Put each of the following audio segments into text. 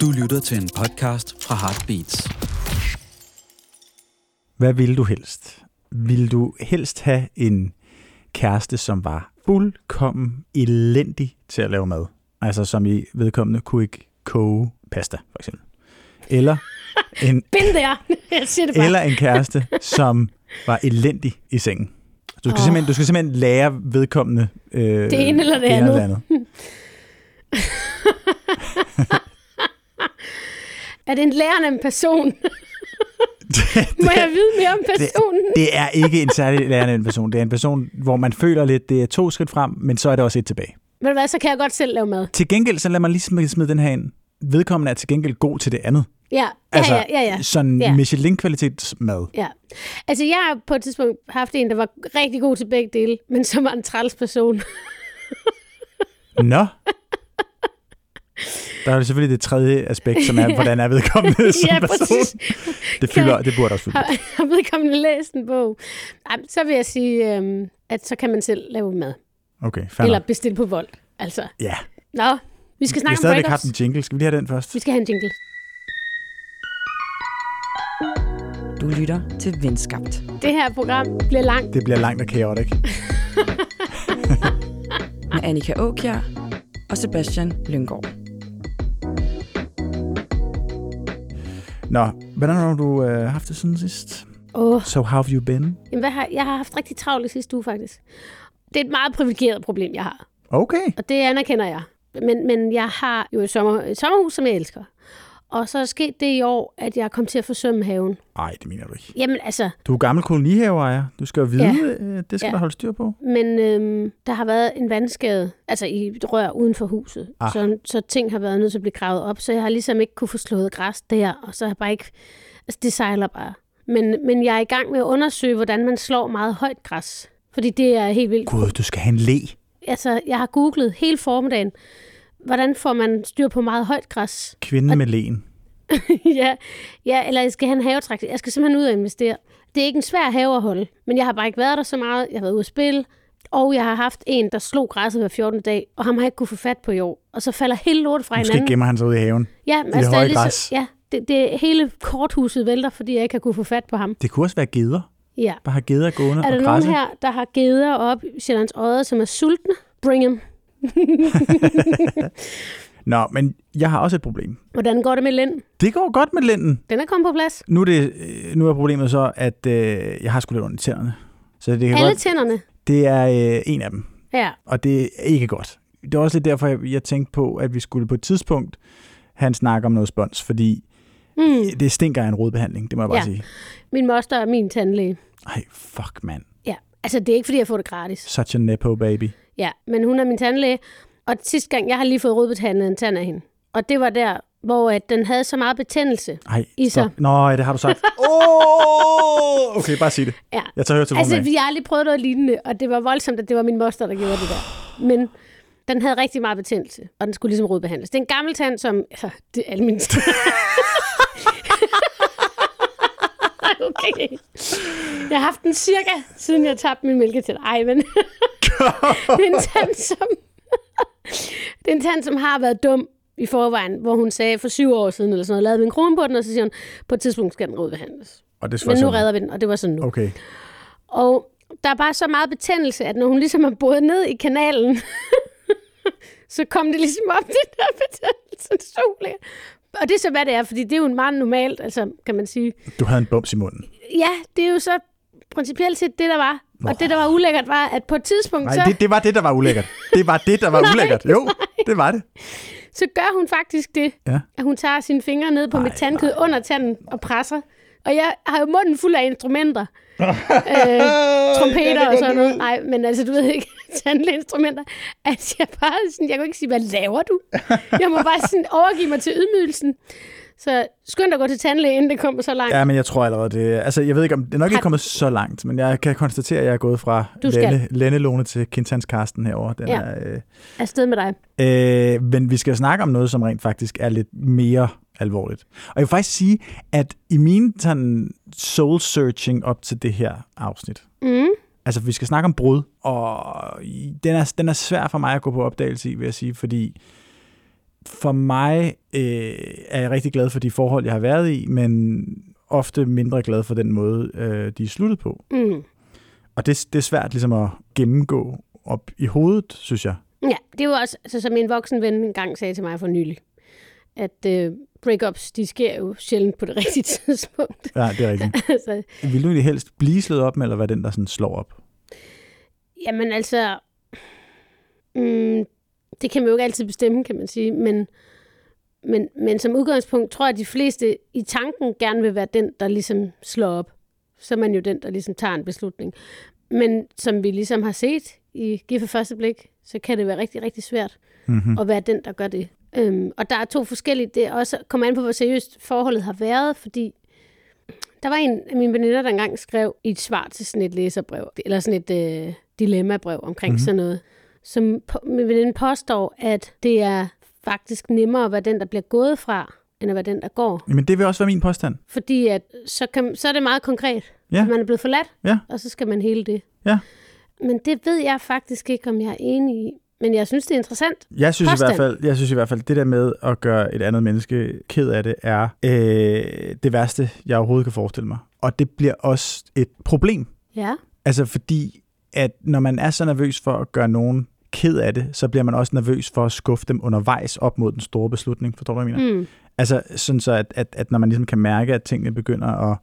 Du lytter til en podcast fra Heartbeats. Hvad vil du helst? Vil du helst have en kæreste, som var fuldkommen elendig til at lave mad? Altså som i vedkommende kunne ikke koge pasta, for eksempel. Eller en. Jeg siger det bare. eller en kæreste, som var elendig i sengen. Du skal, Åh. oh. simpelthen, du skal simpelthen lære vedkommende øh, Det ene eller det andet. andet. Er det en lærende person? Må jeg vide mere om personen? Det er ikke en særlig lærende person. Det er en person, hvor man føler lidt, det er to skridt frem, men så er det også et tilbage. Ved du hvad, så kan jeg godt selv lave mad. Til gengæld, så lad mig lige smide, smide den her ind. Vedkommende er til gengæld god til det andet. Ja, ja, Altså, ja, ja, ja. sådan Ja. Michelin-kvalitetsmad. ja. Altså, jeg har på et tidspunkt haft en, der var rigtig god til begge dele, men som var en træls person. Nå. Der er jo selvfølgelig det tredje aspekt, som er, hvordan er vedkommende som Ja, person. Det, fylder, det burde også fylde. Har, har vedkommende læst en bog? Ej, men så vil jeg sige, øhm, at så kan man selv lave mad. Okay, fair Eller bestille på vold. Altså, Ja, nå, vi skal snakke om stadigvæk har breakups. den jingle. Skal vi lige have den først? Vi skal have en jingle. Du lytter til Venskabt. Det her program bliver langt. Det bliver langt og kaotisk. Med Annika Åkjær og Sebastian Lyngård. Nå, hvordan har du øh, haft det siden sidst? Åh, So how have you been? Jamen, hvad har, jeg har haft rigtig travlt i sidste uge, faktisk. Det er et meget privilegeret problem, jeg har. Okay. Og det anerkender jeg. Men, men jeg har jo et, sommer, et sommerhus, som jeg elsker. Og så er sket det i år, at jeg kom til at forsømme haven. Nej, det mener du ikke. Jamen altså, Du er gammel kolonihaveejer. Du skal jo vide, Ja. ja. det skal Ja. der holde styr på. men øhm, der har været en vandskade, altså i et rør uden for huset. Ah. Så, så ting har været nødt til at blive gravet op, så jeg har ligesom ikke kunne få slået græs der, og så har jeg bare ikke... Altså, det sejler bare. Men, men jeg er i gang med at undersøge, hvordan man slår meget højt græs. Fordi det er helt vildt. Gud, du skal have en le. Altså, jeg har googlet hele formiddagen, hvordan får man styr på meget højt græs? Kvinde med len. ja, ja, eller skal have en havetraktor. Jeg skal simpelthen ud og investere. Det er ikke en svær have at holde, men jeg har bare ikke været der så meget. Jeg har været ude at spille, og jeg har haft en, der slog græsset hver 14. dag, og ham har jeg ikke kunne få fat på i år. Og så falder hele lortet fra Måske hinanden. gemmer han sig ud i haven. Ja, men det altså, det er græs. ja, det, det, hele korthuset vælter, fordi jeg ikke har kunne få fat på ham. Det kunne også være geder. Ja. Bare have geder gående Er der og nogen græsse. her, der har geder op i Sjællands Odde, som er sultne? Bring them. Nå, men jeg har også et problem. Hvordan går det med Lind? Det går godt med linden. Den er kommet på plads. Nu er, det, øh, nu er problemet så, at øh, jeg har sgu lidt ondt i tænderne. Så det, kan Alle godt, tænderne. det er øh, en af dem, Ja. og det er ikke godt. Det er også lidt derfor, jeg, jeg tænkte på, at vi skulle på et tidspunkt have en snak om noget spons, fordi Mm. det stinker af en rodbehandling, det må jeg bare Ja. sige. Min moster er min tandlæge. Ej, fuck mand. Ja, altså det er ikke, fordi jeg får det gratis. Such a nepo baby. Ja, men hun er min tandlæge. Og sidste gang, jeg har lige fået rodbehandlet en tand af hende. Og det var der, hvor at den havde så meget betændelse. Ej, I stop. så. Nå, det har du sagt. oh! Okay, bare sig det. Ja. Jeg tager høretelefonen Altså, vi har aldrig prøvet noget lignende, og det var voldsomt, at det var min moster, der gjorde det der. Men den havde rigtig meget betændelse, og den skulle ligesom rodbehandles. Det er en gammel tand, som... Altså, det er alle mine Okay. Jeg har haft den cirka, siden jeg tabte min mælketænd. Ej, men... det er en tand, som... det er en tand, som har været dum i forvejen, hvor hun sagde for syv år siden, eller sådan noget, lavede vi en krone på den, og så siger hun, på et tidspunkt skal den rodbehandles. Og det Men nu sådan. redder vi den, og det var sådan nu. Okay. Og der er bare så meget betændelse, at når hun ligesom har boet ned i kanalen, så kom det ligesom op, det der betændelse. Sol, og det er så, hvad det er, fordi det er jo en meget normalt, altså kan man sige. Du havde en bums i munden. Ja, det er jo så principielt set det, der var. Og det, der var ulækkert, var, at på et tidspunkt, Nej, så, det, det var det, der var ulækkert. Det var det, der var ulækkert. Jo, det var det. så gør hun faktisk det, Ja. at hun tager sine fingre ned på Nej, mit tandkød under tanden og presser. Og jeg har jo munden fuld af instrumenter. Øh, trompeter og sådan noget. Nej, men altså, du ved ikke, tandlægeinstrumenter. Altså, jeg bare sådan, jeg kan jo ikke sige, hvad laver du? Jeg må bare sådan overgive mig til ydmygelsen. Så skynd at gå til tandlæge, inden det kommer så langt. Ja, men jeg tror allerede, det Altså, jeg ved ikke, om det er nok ikke kommet så langt, men jeg kan konstatere, at jeg er gået fra. Lenne, Lenne Lone til Kintans Karsten herovre. Den Ja. er, Afsted med dig. øh, øh, men vi skal snakke om noget, som rent faktisk er lidt mere alvorligt. Og jeg vil faktisk sige, at i min sådan soul-searching op til det her afsnit, Mm. altså vi skal snakke om brud, og den er, den er svær for mig at gå på opdagelse i, vil jeg sige, fordi For mig øh, er jeg rigtig glad for de forhold, jeg har været i, men ofte mindre glad for den måde, øh, de er sluttet på. Mm. Og det, det er svært ligesom at gennemgå op i hovedet, synes jeg. Ja, det jo også, altså, som en voksen ven engang sagde til mig for nylig, at øh, breakups, de sker jo sjældent på det rigtige tidspunkt. Ja, det er rigtigt. altså, Vil du egentlig helst blive slået op med, eller være den, der sådan slår op? jamen altså, mm, det kan man jo ikke altid bestemme, kan man sige, men, men, men som udgangspunkt tror jeg, at de fleste i tanken gerne vil være den, der ligesom slår op. Så er man jo den, der ligesom tager en beslutning. Men som vi ligesom har set i Giv for første blik, så kan det være rigtig, rigtig svært Mm-hmm. at være den, der gør det. Øhm, og der er to forskellige, det er også kommer an på, hvor seriøst forholdet har været, fordi der var en af mine veninder, der engang skrev i et svar til sådan et læserbrev, eller sådan et øh, dilemmabrev omkring Mhm. mm-hmm. sådan noget, som på, min veninde påstår, at det er faktisk nemmere at være den, der bliver gået fra, end at være den, der går. Men det vil også være min påstand. Fordi at, så, kan, så er det meget konkret. Ja. Man er blevet forladt, Ja. og så skal man hele det. Ja. Men det ved jeg faktisk ikke, om jeg er enig i. Men jeg synes, det er interessant. Jeg synes, i hvert fald, jeg synes i hvert fald, det der med at gøre et andet menneske ked af det, er øh, det værste, jeg overhovedet kan forestille mig. Og det bliver også et problem. Ja. Altså fordi, at når man er så nervøs for at gøre nogen ked af det, så bliver man også nervøs for at skuffe dem undervejs op mod den store beslutning. Forstår du, hvad jeg mener? Mm. Altså sådan så, at, at, at når man ligesom kan mærke, at tingene begynder at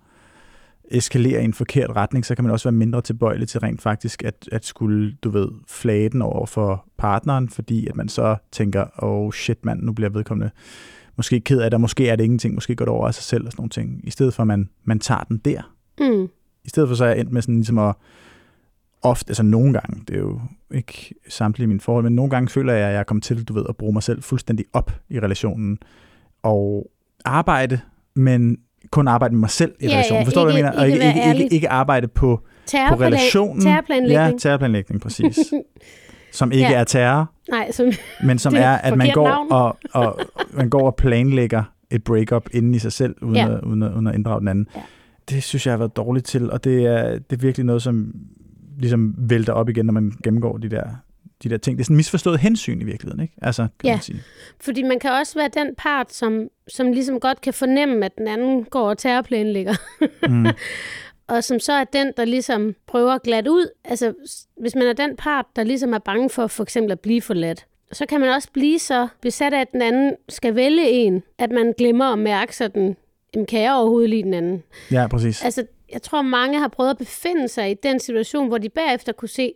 eskalere i en forkert retning, så kan man også være mindre tilbøjelig til rent faktisk at, at skulle, du ved, flage den over for partneren, fordi at man så tænker, oh shit mand, nu bliver vedkommende måske ked af det, måske er det ingenting, måske går det over af sig selv og sådan nogle ting, i stedet for at man, man tager den der. Mm. I stedet for så er jeg endt med sådan ligesom at ofte, altså nogle gange, det er jo ikke samtlige mine forhold, men nogle gange føler jeg, at jeg er kommet til, du ved, at bruge mig selv fuldstændig op i relationen, og arbejde, men kun arbejde med mig selv i Ja, relationen. ja, Forstår du, hvad jeg ikke- mener? Og ikke ikke, ikke, ikke, ikke arbejde på, på relationen. Terrorplanlægning. Ja, terrorplanlægning, præcis. som ikke Ja. er terror, Nej, som, men som er at man går, navn. og, og, man går og planlægger et breakup inden i sig selv, uden, Ja. at, uden, at, uden at inddrage den anden. Ja. Det synes jeg har været dårligt til, og det er, det er virkelig noget, som ligesom vælter op igen, når man gennemgår de der, de der ting. Det er sådan misforstået hensyn i virkeligheden, ikke? Altså, kan Ja. man sige. fordi man kan også være den part, som, som ligesom godt kan fornemme, at den anden går og terrorplanlægger. Mm. og som så er den, der ligesom prøver at glatte ud. Altså, hvis man er den part, der ligesom er bange for for eksempel at blive forladt, så kan man også blive så besat af, at den anden skal vælge en, at man glemmer at mærke sådan, jamen, kan jeg overhovedet lide den anden? Ja, præcis. Altså, jeg tror, mange har prøvet at befinde sig i den situation, hvor de bagefter kunne se,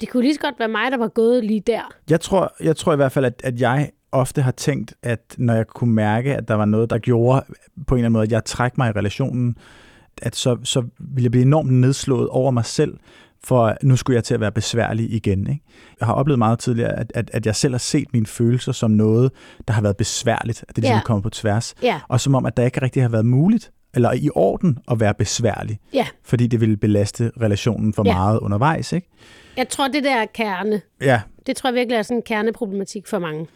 det kunne lige så godt være mig, der var gået lige der. Jeg tror, jeg tror i hvert fald, at, at jeg ofte har tænkt, at når jeg kunne mærke, at der var noget, der gjorde på en eller anden måde, at jeg træk mig i relationen, at så, så ville jeg blive enormt nedslået over mig selv, for nu skulle jeg til at være besværlig igen. Ikke? Jeg har oplevet meget tidligere, at, at, at jeg selv har set mine følelser som noget, der har været besværligt, at det ligesom Ja. er kommet på tværs. Ja, Og som om, at der ikke rigtig har været muligt, eller i orden at være besværlig, ja. fordi det ville belaste relationen for Ja. meget undervejs. Ikke? Jeg tror, det der er kerne. Ja, Det tror jeg virkelig er sådan en kerneproblematik for mange.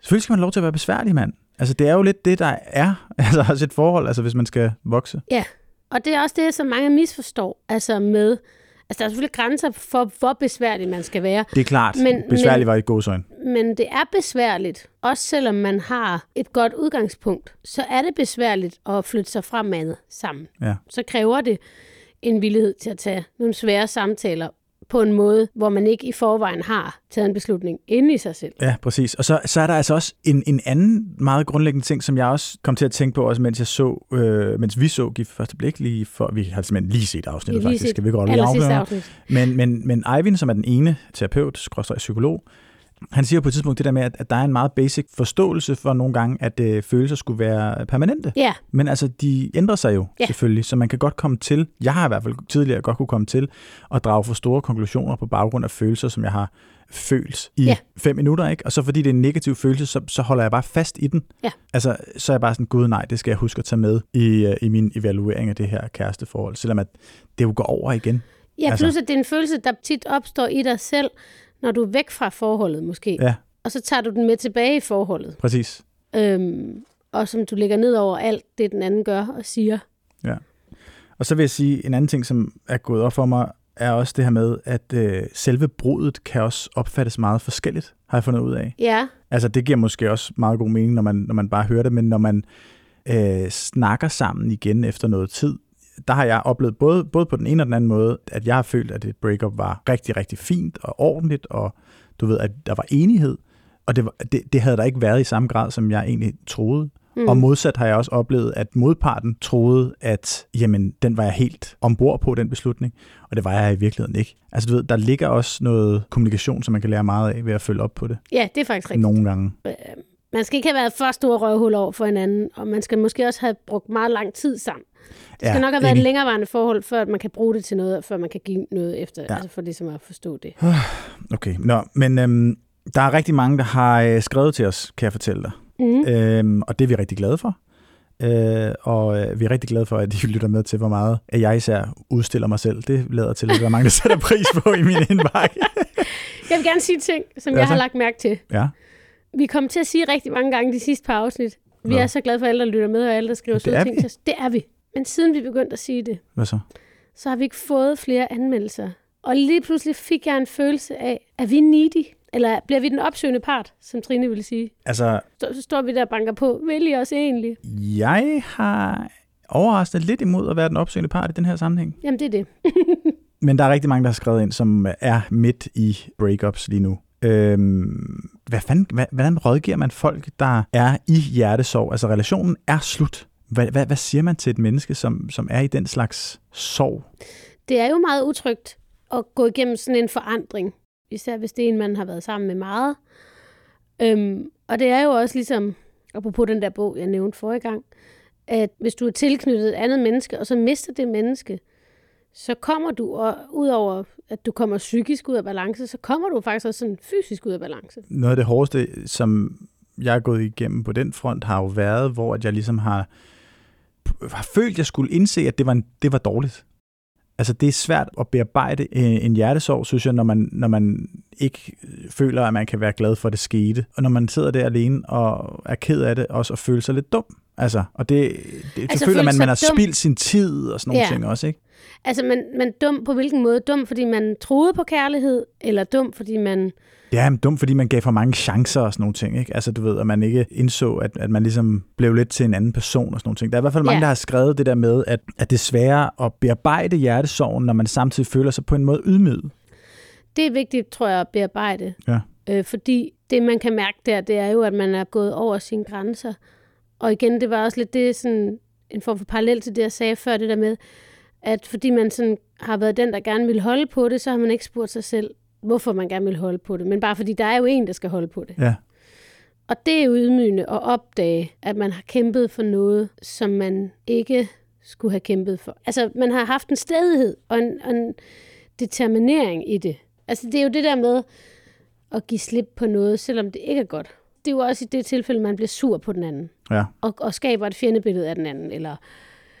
Selvfølgelig skal man have lov til at være besværlig, mand. Altså, det er jo lidt det, der er. Altså, også et forhold, altså, hvis man skal vokse. Ja, og det er også det, som mange misforstår. Altså med, altså der er selvfølgelig grænser for, hvor besværlig man skal være. Det er klart. Men- besværlig men- var et godsøjne. Men det er besværligt, også selvom man har et godt udgangspunkt. Så er det besværligt at flytte sig fremad sammen. Ja. Så kræver det en villighed til at tage nogle svære samtaler på en måde, hvor man ikke i forvejen har taget en beslutning inde i sig selv. Ja, præcis. Og så, så er der altså også en, en anden meget grundlæggende ting, som jeg også kom til at tænke på, også mens jeg så, øh, mens vi så Gift første blik, lige for, vi har simpelthen lige set afsnittet lige faktisk, set skal vi godt lige afsløre. Men, men, men Eivind, som er den ene terapeut, skråstrej psykolog, han siger på et tidspunkt det der med, at, at der er en meget basic forståelse for nogle gange, at øh, følelser skulle være permanente. Ja, Men altså, de ændrer sig jo ja. selvfølgelig, så man kan godt komme til, jeg har i hvert fald tidligere godt kunne komme til, at drage for store konklusioner på baggrund af følelser, som jeg har følt i ja. fem minutter, ikke? Og så fordi det er en negativ følelse, så, så holder jeg bare fast i den. Ja. Altså, så er jeg bare sådan, gud nej, det skal jeg huske at tage med i, øh, i min evaluering af det her kæresteforhold, selvom at det jo går over igen. ja Altså- plus at det er en følelse, der tit opstår i dig selv, når du er væk fra forholdet måske. Ja, Og så tager du den med tilbage i forholdet. præcis. Øhm, og som du lægger ned over alt det, den anden gør og siger. Og så vil jeg sige en anden ting, som er gået op for mig er også det her med, at øh, selve brudet kan også opfattes meget forskelligt, har jeg fundet ud af. Ja, Altså, det giver måske også meget god mening, når man, når man bare hører det, men når man øh, snakker sammen igen efter noget tid, der har jeg oplevet både, både på den ene og den anden måde, at jeg har følt, at et breakup var rigtig, rigtig fint og ordentligt, og du ved, at der var enighed, og det, var, det, det havde der ikke været i samme grad, som jeg egentlig troede. Mm. Og modsat har jeg også oplevet, at modparten troede, at jamen, den var jeg helt ombord på, den beslutning, og det var jeg i virkeligheden ikke. Altså du ved, der ligger også noget kommunikation, som man kan lære meget af ved at følge op på det. ja, det er faktisk rigtigt. Nogle gange. Man skal ikke have været for store røvhul over for hinanden, og man skal måske også have brugt meget lang tid sammen. Det skal Ja, nok have været et enig. længerevarende forhold, før man kan bruge det til noget, og før man kan give noget efter, Ja. altså for ligesom at forstå det. Okay, Nå, men øhm, der er rigtig mange, der har øh, skrevet til os, kan jeg fortælle dig. Mm. Øhm, og det er vi rigtig glade for. Øh, og øh, vi er rigtig glade for, at I lytter med til, hvor meget at jeg især udstiller mig selv. Det lader til, at der er mange, der sætter pris på i min indbakke. Jeg vil gerne sige ting, som Ja, jeg har lagt mærke til. ja, Vi kommer til at sige rigtig mange gange de sidste par afsnit. Vi Hvad? er så glade for, alle, der lytter med, og alle, der skriver søde ting vi. til os. Det er vi. Men siden vi begyndte at sige det, hvad så? så har vi ikke fået flere anmeldelser. Og lige pludselig fik jeg en følelse af, at vi er needy? Eller bliver vi den opsøgende part, som Trine ville sige? Altså, Så, så står vi der og banker på. Vil I os egentlig? jeg har overrasket lidt imod at være den opsøgende part i den her sammenhæng. Jamen, det er det. Men der er rigtig mange, der har skrevet ind, som er midt i breakups lige nu. Øhm, hvad fanden, hvad, hvordan rådgiver man folk, der er i hjertesorg? Altså relationen er slut. Hvad, hvad, hvad siger man til et menneske, som, som er i den slags sorg? Det er jo meget utrygt at gå igennem sådan en forandring. Især hvis det er en, man har været sammen med meget. Øhm, og det er jo også ligesom, apropos den der bog, jeg nævnte forrige gang, at hvis du er tilknyttet et andet menneske, og så mister det menneske, så kommer du, og udover at du kommer psykisk ud af balance, så kommer du faktisk også sådan fysisk ud af balance. Noget af det hårdeste, som jeg er gået igennem på den front, har jo været, hvor at jeg ligesom har, har følt, at jeg skulle indse, at det var, en, det var dårligt. Altså, det er svært at bearbejde øh, en hjertesorg, synes jeg, når man, når man ikke føler, at man kan være glad for, at det skete. Og når man sidder der alene og er ked af det, også og føler sig lidt dum. Altså, og det, det altså, så føler føle man, man har spildt sin tid og sådan nogle Ja. ting også, ikke? Altså, men, men dum på hvilken måde? Dum, fordi man troede på kærlighed, eller dum, fordi man... Det er dumt, fordi man gav for mange chancer og sådan nogle ting. Ikke? Altså, du ved, at man ikke indså, at, at man ligesom blev lidt til en anden person og sådan nogle ting. Der er i hvert fald mange, Ja. der har skrevet det der med, at, at det er sværere at bearbejde hjertesorgen, når man samtidig føler sig på en måde ydmyget. Det er vigtigt, tror jeg, at bearbejde. Ja. Øh, fordi det, man kan mærke der, det er jo, at man er gået over sine grænser. Og igen, det var også lidt det, sådan, en form for parallel til det, jeg sagde før, det der med, at fordi man sådan har været den, der gerne vil holde på det, så har man ikke spurgt sig selv, hvorfor man gerne vil holde på det. Men bare fordi der er jo en, der skal holde på det. Ja. Og det er ydmygende at opdage, at man har kæmpet for noget, som man ikke skulle have kæmpet for. Altså, man har haft en stedighed og en, og en determinering i det. Altså, det er jo det der med at give slip på noget, selvom det ikke er godt. Det er jo også i det tilfælde, man bliver sur på den anden, Ja. og, og skaber et fjendebillede af den anden. Eller,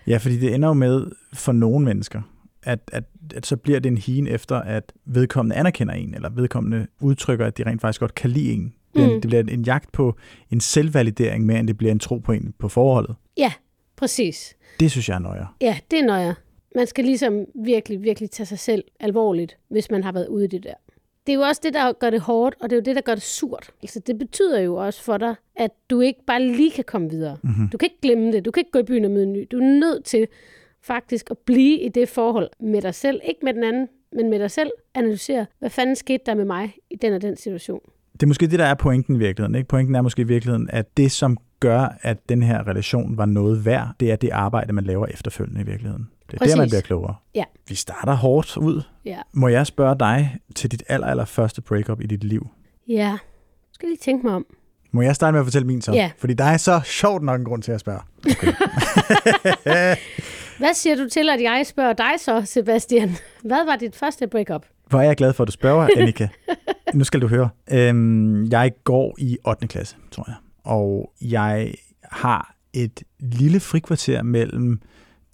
ja, fordi det ender jo med for nogle mennesker, at, at, at så bliver det en hien efter, at vedkommende anerkender en, eller vedkommende udtrykker, at de rent faktisk godt kan lide en. Det, mm. Det bliver en jagt på en selvvalidering mere, end det bliver en tro på en på forholdet. ja, præcis. Det synes jeg er nøje. Ja, det er nøje. Man skal ligesom virkelig, virkelig tage sig selv alvorligt, hvis man har været ude i det der. Det er jo også det, der gør det hårdt, og det er jo det, der gør det surt. Altså, det betyder jo også for dig, at du ikke bare lige kan komme videre. Mm-hmm. Du kan ikke glemme det. Du kan ikke gå i byen og møde en ny. Du er nødt til faktisk at blive i det forhold med dig selv. Ikke med den anden, men med dig selv. Analysere, hvad fanden skete der med mig i den og den situation. Det er måske det, der er pointen i virkeligheden. Ikke? Pointen er måske i virkeligheden, at det, som gør, at den her relation var noget værd, det er det arbejde, man laver efterfølgende i virkeligheden. Det er Præcis. der, man bliver klogere. Ja. Vi starter hårdt ud. Ja. Må jeg spørge dig til dit aller, aller første breakup i dit liv? Ja. Nu skal jeg lige tænke mig om. Må jeg starte med at fortælle min så? Ja. Fordi der er så sjovt nok en grund til at spørge. Hvad siger du til, at jeg spørger dig så, Sebastian? Hvad var dit første breakup? Hvor er jeg glad for, at du spørger, Annika. nu skal du høre. Øhm, jeg går i 8. klasse, tror jeg. Og jeg har et lille frikvarter mellem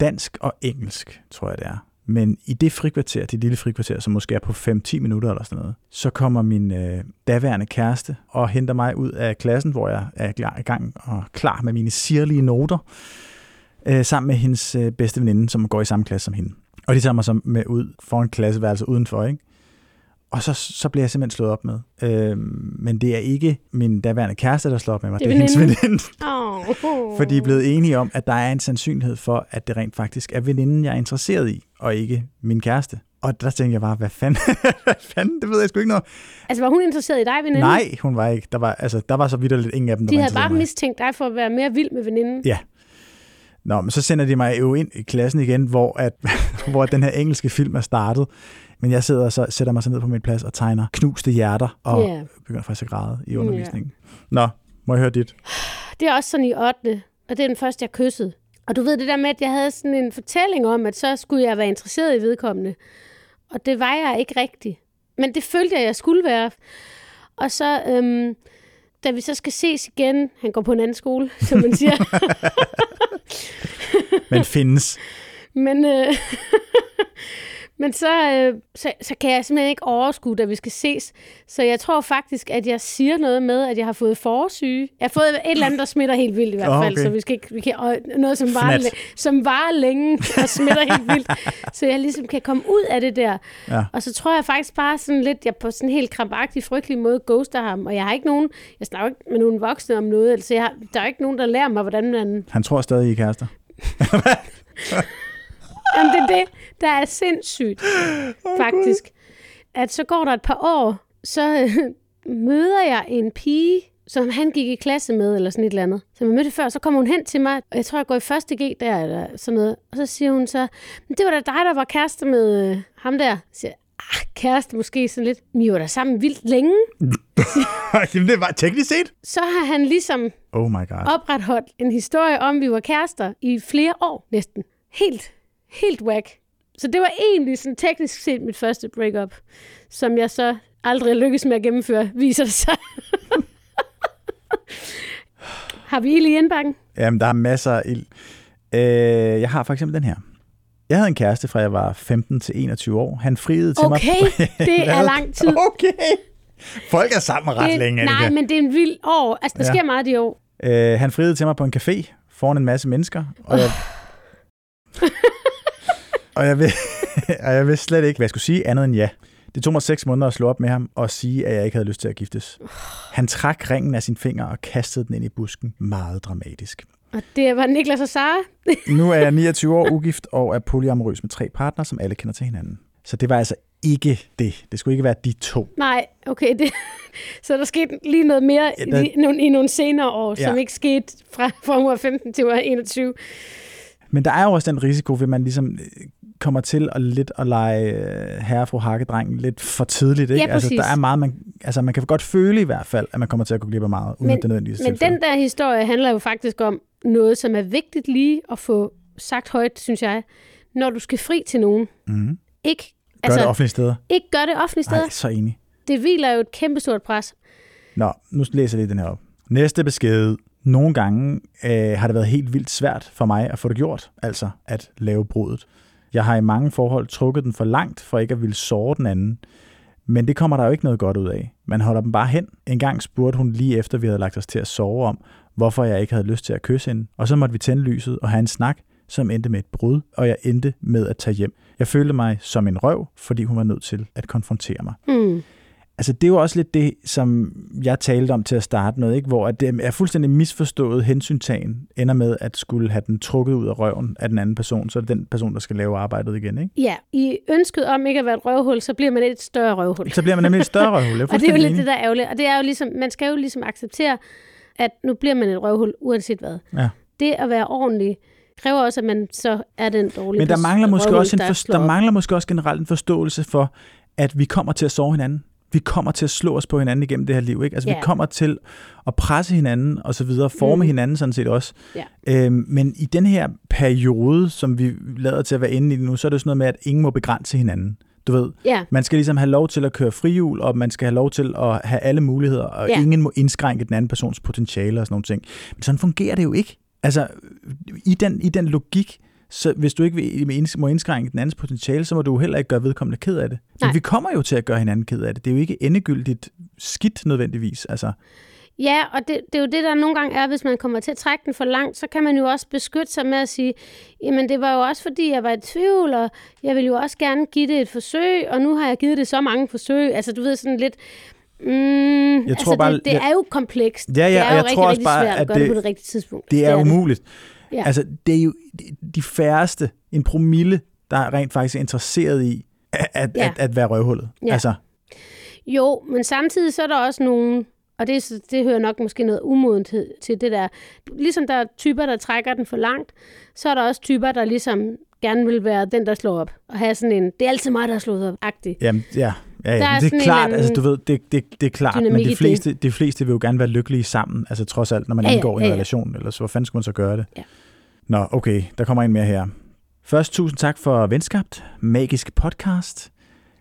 dansk og engelsk, tror jeg det er. Men i det frikvarter, det lille frikvarter, som måske er på 5-10 minutter eller sådan noget, så kommer min øh, daværende kæreste og henter mig ud af klassen, hvor jeg er klar, i gang og klar med mine sirlige noter, øh, sammen med hendes øh, bedste veninde, som går i samme klasse som hende. Og de tager mig så med ud foran klasseværelse udenfor, ikke? Og så, så bliver jeg simpelthen slået op med. Øhm, men det er ikke min daværende kæreste, der slår op med mig. Det Det er er, hendes veninden. veninde. Oh. For de er blevet enige om, at der er en sandsynlighed for, at det rent faktisk er veninden, jeg er interesseret i, og ikke min kæreste. Og der tænkte jeg bare, hvad fanden? hvad fanden? Det ved jeg sgu ikke noget. Altså, var hun interesseret i dig, veninde? Nej, hun var ikke. Der var, altså, der var så vidt lidt ingen af dem, der De var havde bare mistænkt dig for at være mere vild med veninden. Ja. Nå, men så sender de mig jo ind i klassen igen, hvor, at, hvor den her engelske film er startet. Men jeg sidder og så sætter mig så ned på min plads og tegner knuste hjerter, og Ja. begynder faktisk at græde i undervisningen. Nå, må jeg høre dit? Det er også sådan i 8. Og det er den første, jeg kyssede. Og du ved det der med, at jeg havde sådan en fortælling om, at så skulle jeg være interesseret i vedkommende. Og det var jeg ikke rigtigt. Men det følte jeg, jeg skulle være. Og så, øhm, da vi så skal ses igen, han går på en anden skole, som man siger. Men findes. Men, øh, men så, øh, så, så kan jeg simpelthen ikke overskue, da vi skal ses. Så jeg tror faktisk, at jeg siger noget med, at jeg har fået forsyge. Jeg har fået et eller andet, der smitter helt vildt i hvert fald. okay. Så vi skal ikke, vi kan, og noget, som varer, Fnat. som varer længe og smitter helt vildt. Så jeg ligesom kan komme ud af det der. Ja. Og så tror jeg faktisk bare sådan lidt, jeg på sådan en helt krampagtig, frygtelig måde ghoster ham. Og jeg har ikke nogen, jeg snakker ikke med nogen voksne om noget. Altså jeg har, der er ikke nogen, der lærer mig, hvordan man Han tror stadig, I er kærester. Jamen, det er det, der er sindssygt, faktisk. At så går der et par år, så øh, møder jeg en pige, som han gik i klasse med, eller sådan et eller andet. Som jeg mødte før, så kommer hun hen til mig, og jeg tror, jeg går i første G der, eller sådan noget. Og så siger hun så, men det var da dig, der var kæreste med øh, ham der. Så siger jeg, ah, kæreste måske sådan lidt. Men I var da sammen vildt længe. Jamen, det var teknisk set. Så har han ligesom Oh my god. opretholdt en historie om, at vi var kærester i flere år næsten. Helt, helt whack. Så det var egentlig sådan teknisk set mit første breakup, som jeg så aldrig lykkes med at gennemføre, viser det sig. Har vi ild i indbakken? Jamen, der er masser af ild. Øh, jeg har for eksempel den her. Jeg havde en kæreste fra jeg var 15 til 21 år. Han friede til mig. Okay, det er lang tid. Okay. Folk er sammen ret det, længe, Nej, men det er en vild år. Altså, der ja. sker meget i år. Øh, han friede til mig på en café foran en masse mennesker, og jeg, og jeg, ved, og jeg vidste slet ikke, hvad jeg skulle sige andet end ja. Det tog mig seks måneder at slå op med ham og sige, at jeg ikke havde lyst til at giftes. Han trak ringen af sin finger og kastede den ind i busken. Meget dramatisk. Og det var Niklas og Sara. Nu er jeg 29 år ugift og er polyamorøs med tre partnere, som alle kender til hinanden. Så det var altså ikke det. Det skulle ikke være de to. Nej, okay. Det, så der skete lige noget mere Ja, der- i, nogle, i nogle senere år, Ja. ja. som ikke skete fra, fra hun var 15 til hun var 21. Men der er jo også den risiko, ved man ligesom øh, kommer til at lidt at lege øh, herre og fru Hakkedreng lidt for tidligt. Ikke? Ja, altså, der er meget, man, altså, man kan godt føle i hvert fald, at man kommer til at gå glip af meget, uden Men- at det nødvendigvis Men den der historie handler jo faktisk om noget, som er vigtigt lige at få sagt højt, synes jeg, når du skal fri til nogen. Mhm. Ikke, Gør altså, det offentlige steder. ikke gør det offentlige steder. Nej, så enig. Det hviler jo et kæmpestort pres. Nå, nu læser jeg lige den her op. Næste besked. Nogle gange øh, har det været helt vildt svært for mig at få det gjort, altså at lave brudet. Jeg har i mange forhold trukket den for langt, for ikke at ville såre den anden. Men det kommer der jo ikke noget godt ud af. Man holder dem bare hen. En gang spurgte hun lige efter, vi havde lagt os til at sove om, hvorfor jeg ikke havde lyst til at kysse hende. Og så måtte vi tænde lyset og have en snak, som endte med et brud, og jeg endte med at tage hjem. Jeg følte mig som en røv, fordi hun var nødt til at konfrontere mig. Mm. Altså, det er jo også lidt det, som jeg talte om til at starte med, ikke? hvor at det er fuldstændig misforstået hensyntagen, ender med at skulle have den trukket ud af røven af den anden person, så er det den person, der skal lave arbejdet igen. Ikke? Ja, i ønsket om ikke at være et røvhul, så bliver man et større røvhul. Så bliver man nemlig et større røvhul. Og det er jo lidt det, der er ærgerligt. Og det er jo ligesom, man skal jo ligesom acceptere, at nu bliver man et røvhul, uanset hvad. Ja. Det at være ordentlig, kræver også, at man så er den dårlige Men der mangler, måske også en der for, der mangler måske også generelt en forståelse for, at vi kommer til at sove hinanden. Vi kommer til at slå os på hinanden igennem det her liv. Ikke? Altså, vi Ja. kommer til at presse hinanden og så videre, forme Mm. hinanden sådan set også. Ja. Øhm, men i den her periode, som vi lader til at være inde i nu, så er det sådan noget med, at ingen må begrænse hinanden. Du ved, Ja, man skal ligesom have lov til at køre frihjul, og man skal have lov til at have alle muligheder, og Ja. ingen må indskrænke den anden persons potentiale og sådan nogle ting. Men sådan fungerer det jo ikke. Altså, i den, i den logik, så hvis du ikke må indskrænke den andens potentiale, så må du heller ikke gøre vedkommende ked af det. Men Nej. vi kommer jo til at gøre hinanden ked af det. Det er jo ikke endegyldigt skidt nødvendigvis. Altså, Ja, og det, det er jo det, der nogle gange er, hvis man kommer til at trække den for langt, så kan man jo også beskytte sig med at sige, jamen det var jo også fordi, jeg var i tvivl, og jeg vil jo også gerne give det et forsøg, og nu har jeg givet det så mange forsøg. Altså du ved sådan lidt, mm, jeg altså, tror bare, det, det er jo komplekst. Ja, ja, det er jo jeg rigtig, tror også rigtig bare, svært at, at gøre det, det- på det rigtige tidspunkt. Det er umuligt. Ja. Altså, det er jo de færreste, en promille, der er rent faktisk interesseret i at, at, Ja. at, at være røvhullet. Ja. Altså, Jo, men samtidig så er der også nogen, og det, er så- det hører nok måske noget umodenhed til det der. Ligesom der er typer, der trækker den for langt, så er der også typer, der ligesom gerne vil være den, der slår op. Og have sådan en, det er altid mig, der har slået op, agtig. jamen, ja, ja, Der ja er det er klart, eller altså, du ved, det, det, det er klart, men de fleste, de fleste vil jo gerne være lykkelige sammen, altså trods alt, når man Ja, ja, indgår i en ja, ja. relation, ellers hvor fanden skulle man så gøre det? Ja. Nå, okay, der kommer en mere her. Først, tusind tak for venskabt, magisk podcast.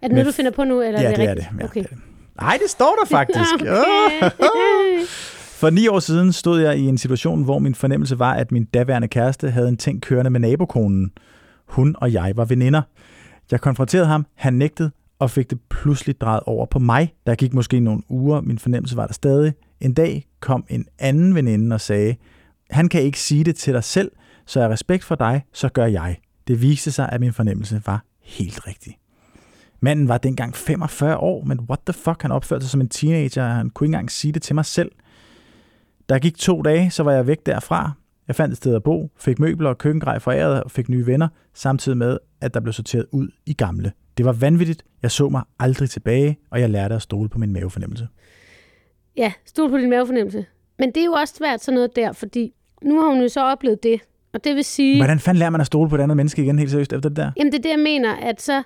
Er det noget, du finder på nu, eller ja, er det, det er det. Ja, okay. det er det. Nej, det står der faktisk. Okay. For ni år siden stod jeg i en situation, hvor min fornemmelse var, at min daværende kæreste havde en ting kørende med nabokonen. Hun og jeg var veninder. Jeg konfronterede ham, han nægtede, og fik det pludselig drejet over på mig. Der gik måske nogle uger, min fornemmelse var der stadig. En dag kom en anden veninde og sagde, han kan ikke sige det til dig selv, så af respekt for dig, så gør jeg. Det viste sig, at min fornemmelse var helt rigtig. Manden var dengang 45 år, men what the fuck, han opførte sig som en teenager, og han kunne ikke engang sige det til mig selv. Der gik to dage, så var jeg væk derfra. Jeg fandt et sted at bo, fik møbler og køkkengrej foræret og fik nye venner, samtidig med, at der blev sorteret ud i gamle. Det var vanvittigt. Jeg så mig aldrig tilbage, og jeg lærte at stole på min mavefornemmelse. Ja, stol på din mavefornemmelse. Men det er jo også svært sådan noget der, fordi nu har hun jo så oplevet det. Og det vil sige, Hvordan fanden lærer man at stole på et andet menneske igen helt seriøst efter det der? jamen det er det, jeg mener, at så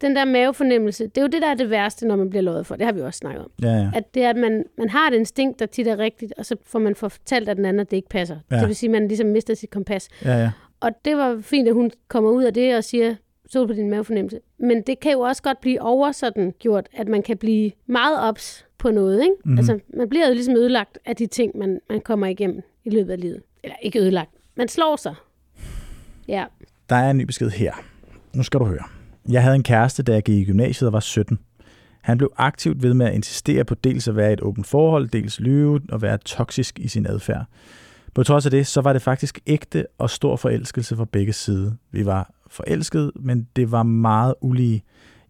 den der mavefornemmelse, det er jo det, der er det værste, når man bliver lovet for. Det har vi jo også snakket om. Ja, ja. At det er, at man, man har et instinkt, der tit er rigtigt, og så får man fortalt af den anden, at det ikke passer. Ja. Det vil sige, at man ligesom mister sit kompas. ja, ja. Og det var fint, at hun kommer ud af det og siger, stol på din mavefornemmelse. Men det kan jo også godt blive over sådan gjort, at man kan blive meget ops på noget. Ikke? Mhm. Mm-hmm. Altså, man bliver jo ligesom ødelagt af de ting, man, man kommer igennem i løbet af livet. Eller ikke ødelagt. Man slår sig. Ja. Der er en ny besked her. Nu skal du høre. Jeg havde en kæreste, da jeg gik i gymnasiet og var 17. Han blev aktivt ved med at insistere på dels at være i et åbent forhold, dels lyve og være toksisk i sin adfærd. På trods af det, så var det faktisk ægte og stor forelskelse fra begge sider. Vi var forelskede, men det var meget ulige.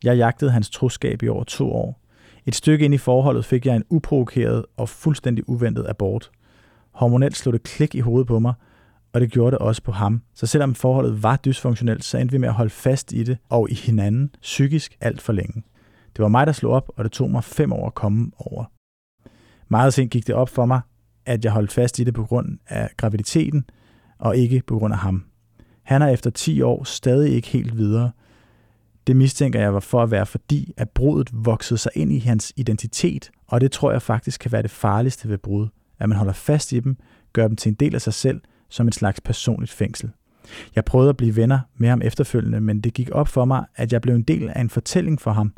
Jeg jagtede hans troskab i over to år. Et stykke ind i forholdet fik jeg en uprovokeret og fuldstændig uventet abort. Hormonelt slog det klik i hovedet på mig, og det gjorde det også på ham. Så selvom forholdet var dysfunktionelt, så endte vi med at holde fast i det og i hinanden psykisk alt for længe. Det var mig, der slog op, og det tog mig fem år at komme over. Meget sent gik det op for mig, at jeg holdt fast i det på grund af graviditeten, og ikke på grund af ham. Han er efter 10 år stadig ikke helt videre. Det mistænker jeg var for at være fordi, at brudet voksede sig ind i hans identitet, og det tror jeg faktisk kan være det farligste ved brud, at man holder fast i dem, gør dem til en del af sig selv, som et slags personligt fængsel. Jeg prøvede at blive venner med ham efterfølgende, men det gik op for mig, at jeg blev en del af en fortælling for ham,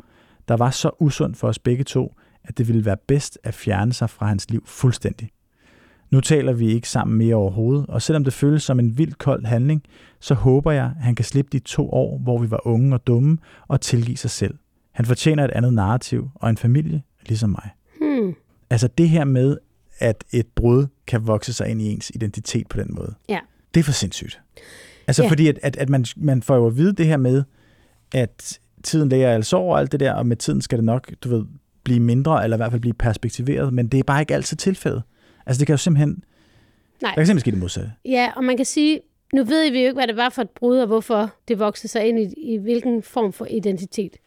der var så usund for os begge to, at det ville være bedst at fjerne sig fra hans liv fuldstændig. Nu taler vi ikke sammen mere overhovedet, og selvom det føles som en vildt kold handling, så håber jeg, at han kan slippe de to år, hvor vi var unge og dumme, og tilgive sig selv. Han fortjener et andet narrativ og en familie, ligesom mig. Hmm. Altså det her med, at et brud kan vokse sig ind i ens identitet på den måde. Ja. Det er for sindssygt. Altså Ja. fordi, at, at, at man, man får jo at vide det her med, at tiden læger altså over alt det der, og med tiden skal det nok, du ved, blive mindre, eller i hvert fald blive perspektiveret, men det er bare ikke altid tilfældet. Altså det kan jo simpelthen, Nej. der kan simpelthen ske det modsatte. Ja, og man kan sige, nu ved vi jo ikke, hvad det var for et brud, og hvorfor det voksede sig ind i, i hvilken form for identitet.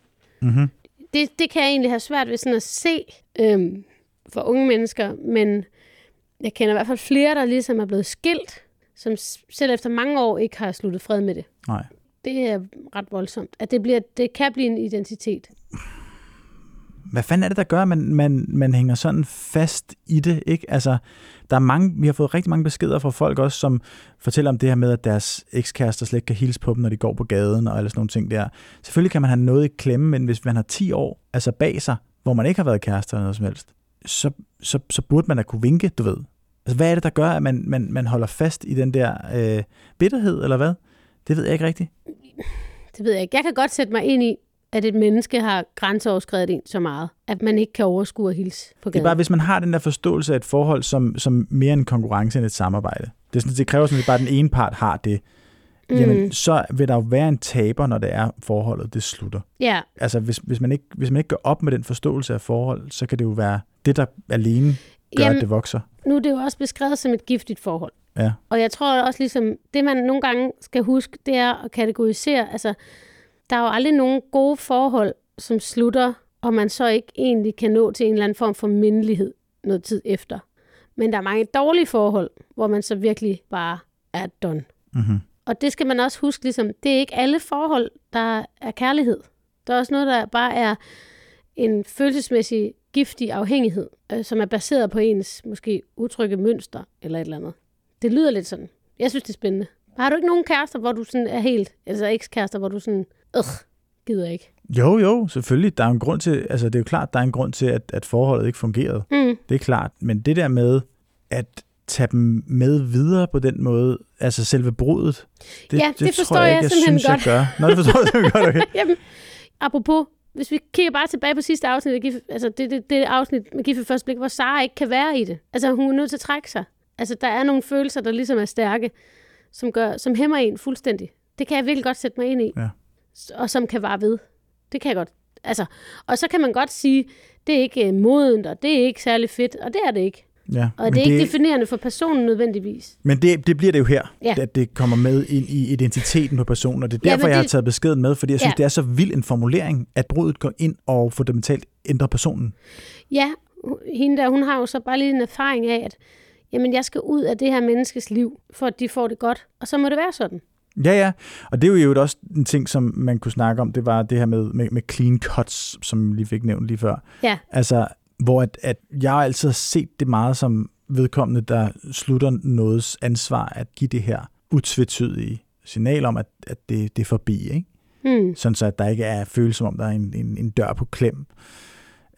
Mm-hmm. Det, det kan jeg egentlig have svært ved sådan at se øhm, for unge mennesker, men jeg kender i hvert fald flere, der ligesom er blevet skilt, som selv efter mange år ikke har sluttet fred med det. Nej. Det er ret voldsomt. At det, bliver, det kan blive en identitet. Hvad fanden er det, der gør, at man, man, man hænger sådan fast i det? Ikke? Altså, der er mange, vi har fået rigtig mange beskeder fra folk også, som fortæller om det her med, at deres ekskærester slet ikke kan hilse på dem, når de går på gaden og alle sådan nogle ting der. Selvfølgelig kan man have noget i klemme, men hvis man har 10 år altså bag sig, hvor man ikke har været kærester eller noget som helst, så, så, så burde man da kunne vinke, du ved. Altså, hvad er det, der gør, at man, man, man holder fast i den der øh, bitterhed, eller hvad? Det ved jeg ikke rigtigt. Det ved jeg ikke. Jeg kan godt sætte mig ind i, at et menneske har grænseoverskrevet en så meget, at man ikke kan overskue at hilse på Det gaden. er bare, hvis man har den der forståelse af et forhold som, som mere en konkurrence end et samarbejde. Det, er sådan, det kræver sådan, at bare den ene part har det. Mm. Jamen, så vil der jo være en taber, når det er forholdet, det slutter. Ja, Altså, hvis, hvis, man ikke, hvis man ikke går op med den forståelse af forhold, så kan det jo være det, der alene gør, Jamen- at det vokser. nu er det jo også beskrevet som et giftigt forhold. Ja. Og jeg tror også ligesom, det man nogle gange skal huske, det er at kategorisere. Altså, der er jo aldrig nogen gode forhold, som slutter, og man så ikke egentlig kan nå til en eller anden form for mindelighed noget tid efter. Men der er mange dårlige forhold, hvor man så virkelig bare er done. Mm-hmm. Og det skal man også huske, ligesom, det er ikke alle forhold, der er kærlighed. Der er også noget, der bare er en følelsesmæssig giftig afhængighed, øh, som er baseret på ens måske utrygge mønster eller et eller andet. Det lyder lidt sådan. Jeg synes, det er spændende. Har du ikke nogen kærester, hvor du sådan er helt, altså ekskærester, hvor du sådan, øh, gider ikke? Jo, jo, selvfølgelig. Der er en grund til, altså det er jo klart, der er en grund til, at, at forholdet ikke fungerede. Mm. Det er klart. Men det der med at tage dem med videre på den måde, altså selve brudet, det, Ja, det forstår tror jeg, jeg ikke, jeg simpelthen synes, godt. jeg gør. Nå, det forstår jeg simpelthen godt, okay. Jamen, apropos, hvis vi kigger bare tilbage på sidste afsnit, af Gift, altså det, det, det afsnit med Gift første blik, hvor Sara ikke kan være i det. Altså hun er nødt til at trække sig. Altså der er nogle følelser, der ligesom er stærke, som, gør, som hæmmer en fuldstændig. Det kan jeg virkelig godt sætte mig ind i. Ja. Og som kan vare ved. Det kan jeg godt. Altså, og så kan man godt sige, det er ikke øh, modent, og det er ikke særlig fedt, og det er det ikke. Ja, Og det er ikke definerende for personen nødvendigvis. Men det, det bliver det jo her, Ja. ja. at det kommer med ind i identiteten på personen, og det er Ja, derfor, men jeg har det- taget beskeden med, fordi jeg synes, Ja. det er så vild en formulering, at brudet går ind og fundamentalt ændrer personen. Ja, hende der, hun har jo så bare lige en erfaring af, at jamen, jeg skal ud af det her menneskes liv, for at de får det godt. Og så må det være sådan. Ja, ja, og det er jo også en ting, som man kunne snakke om, det var det her med, med, med clean cuts, som lige fik nævnt lige før. Ja. Altså, hvor at, at jeg altid har set det meget som vedkommende, der slutter nogens ansvar at give det her utvetydige signal om, at, at det, det er forbi, ikke? Hmm. sådan så at der ikke er følelse om, der er en, en, en dør på klem.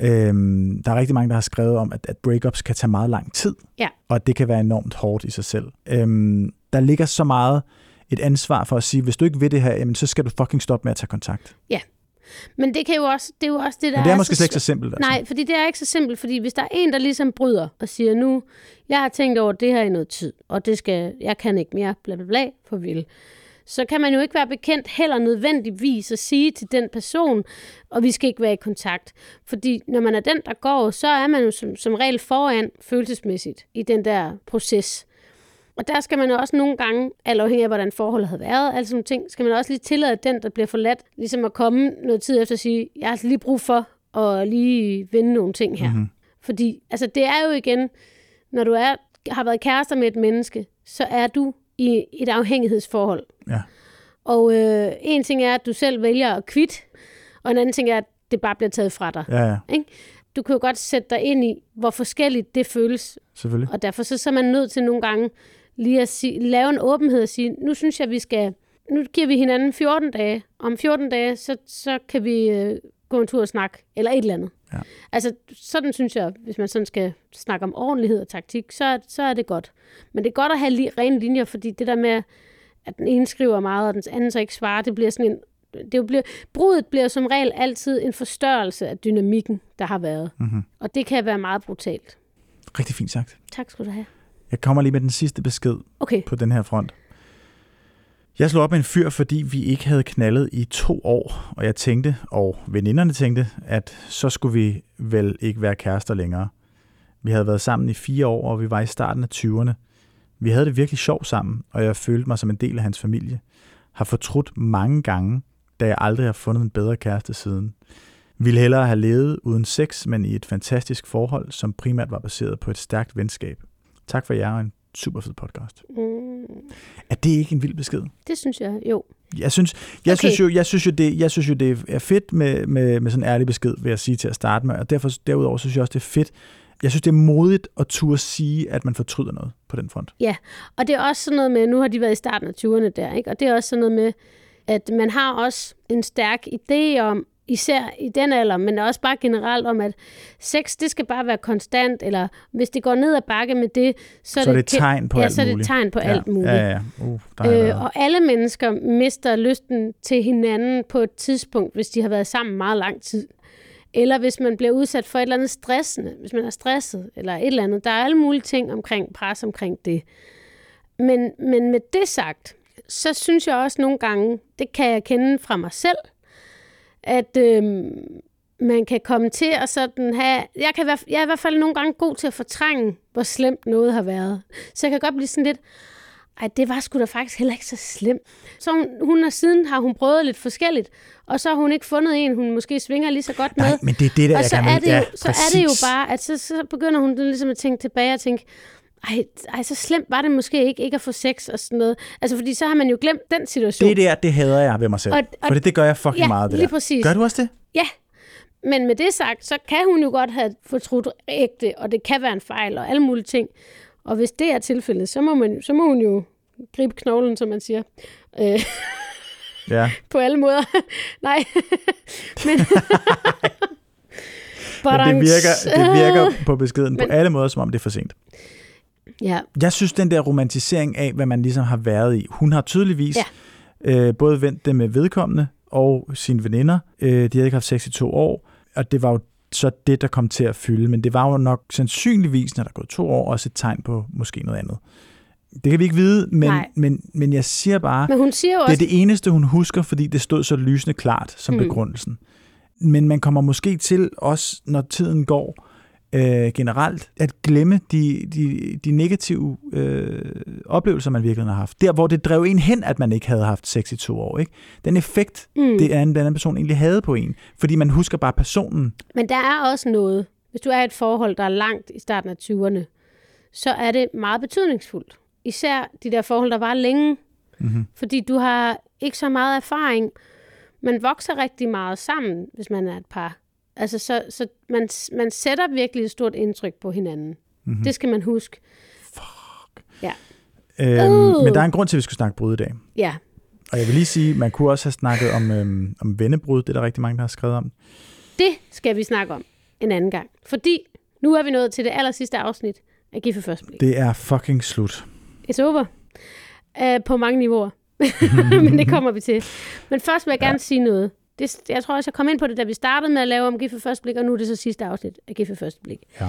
Øhm, der er rigtig mange, der har skrevet om, at, at breakups kan tage meget lang tid, Ja. og at det kan være enormt hårdt i sig selv. Øhm, der ligger så meget et ansvar for at sige, hvis du ikke vil det her, jamen, så skal du fucking stoppe med at tage kontakt. Men det, kan jo også, det er jo også det, der Men det er er måske slet ikke så simpelt. Altså. Nej, fordi det er ikke så simpelt, fordi hvis der er en, der ligesom bryder og siger, nu, jeg har tænkt over det her i noget tid, og det skal, jeg kan ikke mere, bla bla bla, farvel. Så kan man jo ikke være bekendt heller nødvendigvis at sige til den person, og vi skal ikke være i kontakt. Fordi når man er den, der går, så er man jo som, som regel foran følelsesmæssigt i den der proces. Og der skal man også nogle gange, alt afhængig af, hvordan forholdet har været, alle sådan nogle ting, skal man også lige tillade den, der bliver forladt, ligesom at komme noget tid efter og sige, jeg har altså lige brug for at lige vende nogle ting her. Mm-hmm. Fordi altså, det er jo igen, når du er, har været kærester med et menneske, så er du i et afhængighedsforhold. Ja. Og øh, en ting er, at du selv vælger at kvitte, og en anden ting er, at det bare bliver taget fra dig. Ja, ja, Ikke? Du kan jo godt sætte dig ind i, hvor forskelligt det føles, selvfølgelig. og derfor så, så er man nødt til nogle gange lige at sige, lave en åbenhed og sige, nu synes jeg, vi skal, nu giver vi hinanden 14 dage. Om 14 dage, så, så kan vi øh, gå en tur og snakke, eller et eller andet. Ja. Altså, sådan synes jeg, hvis man sådan skal snakke om ordentlighed og taktik, så, så er det godt. Men det er godt at have li- rene linjer, fordi det der med, at den ene skriver meget, og den anden så ikke svarer, det bliver sådan en, det bliver, brudet bliver som regel altid en forstørrelse af dynamikken, der har været. Mm-hmm. Og det kan være meget brutalt. Rigtig fint sagt. Tak skal du have. Jeg kommer lige med den sidste besked Okay. på den her front. Jeg slog op med en fyr, fordi vi ikke havde knaldet i to år, og jeg tænkte, og veninderne tænkte, at så skulle vi vel ikke være kærester længere. Vi havde været sammen i fire år, og vi var i starten af 20'erne. Vi havde det virkelig sjovt sammen, og jeg følte mig som en del af hans familie. Har fortrudt mange gange, da jeg aldrig har fundet en bedre kæreste siden. Ville hellere have levet uden sex, men i et fantastisk forhold, som primært var baseret på et stærkt venskab. Tak for jer og en super fed podcast. Mm, Er det ikke en vild besked? det synes jeg, jo. Jeg synes, jeg Okay. synes, jo, jeg synes, jo, det, jeg synes jo, det er fedt med, med, med sådan en ærlig besked, vil jeg sige til at starte med. Og derfor, derudover synes jeg også, det er fedt. Jeg synes, det er modigt at turde sige, at man fortryder noget på den front. Og det er også sådan noget med, nu har de været i starten af 20'erne der, ikke? og det er også sådan noget med, at man har også en stærk idé om, især i den alder, men også bare generelt om, at sex, det skal bare være konstant, eller hvis det går ned ad bakke med det, så, Så er det et tegn på ja, alt så er det tegn på ja. alt muligt. Ja, ja. Uh, der Øh, været. og alle mennesker mister lysten til hinanden på et tidspunkt, hvis de har været sammen meget lang tid. Eller hvis man bliver udsat for et eller andet stressende, hvis man er stresset, eller et eller andet. Der er alle mulige ting omkring pres omkring det. Men, men med det sagt, så synes jeg også nogle gange, det kan jeg kende fra mig selv, at øhm, man kan komme til at sådan have... Jeg, kan, hvert- jeg er i hvert fald nogle gange god til at fortrænge, hvor slemt noget har været. Så jeg kan godt blive sådan lidt, ej, det var sgu da faktisk heller ikke så slemt. Så hun, hun har siden har hun prøvet lidt forskelligt, og så har hun ikke fundet en, hun måske svinger lige så godt med. Nej, men det er det, der og jeg så er, det jo, ja, så er det jo bare, at så, så begynder hun ligesom at tænke tilbage og tænke, ej, ej, så slemt var det måske ikke, ikke at få sex og sådan noget. Altså, fordi så har man jo glemt den situation. Det der, det hader jeg ved mig selv. Og- og- for det, gør jeg fucking Ja, meget, det lige der. præcis. Gør du også det? Ja, men med det sagt, så kan hun jo godt have fortrudt ægte, og det kan være en fejl og alle mulige ting. Og hvis det er tilfældet, så må, man, så må hun jo gribe knoglen, som man siger. Øh, Ja. på alle måder. Nej, men... Men det virker, det virker på beskeden på Men- alle måder, som om det er for sent. Ja, Jeg synes, den der romantisering af, hvad man ligesom har været i, hun har tydeligvis ja. øh, både vendt det med vedkommende og sine veninder. Øh, de havde ikke haft sex i to år, og det var jo så det, der kom til at fylde. Men det var jo nok sandsynligvis, når der er gået to år, også et tegn på måske noget andet. Det kan vi ikke vide, men, Nej. men, men jeg siger bare, men hun siger jo det er også... det eneste, hun husker, fordi det stod så lysende klart som Mm. begrundelsen. Men man kommer måske til, også når tiden går, øh, generelt, at glemme de, de, de negative øh, oplevelser, man virkelig har haft. Der, hvor det drev en hen, at man ikke havde haft sex i to år. Ikke? Den effekt, Mm. det er, den anden person egentlig havde på en. Fordi man husker bare personen. Men der er også noget. Hvis du er i et forhold, der er langt i starten af 20'erne, så er det meget betydningsfuldt. Især de der forhold, der var længe. Mm-hmm. Fordi du har ikke så meget erfaring. Man vokser rigtig meget sammen, hvis man er et par. Altså, så, så man, man sætter virkelig et stort indtryk på hinanden. Mm-hmm. Det skal man huske. Øhm, Uh. Men der er en grund til, at vi skal snakke brud i dag. Ja, Og jeg vil lige sige, man kunne også have snakket om, øhm, om vennebrud. Det er der rigtig mange, der har skrevet om. det skal vi snakke om en anden gang. Fordi nu er vi nået til det aller sidste afsnit af Gift første blik. Det er fucking slut. It's over. Uh, på mange niveauer. Men det kommer vi til. Men først vil jeg gerne ja. sige noget. Det, jeg tror også, jeg kom ind på det, da vi startede med at lave om Gift ved første blik, og nu er det så sidste afsnit af Gift ved første blik. Ja.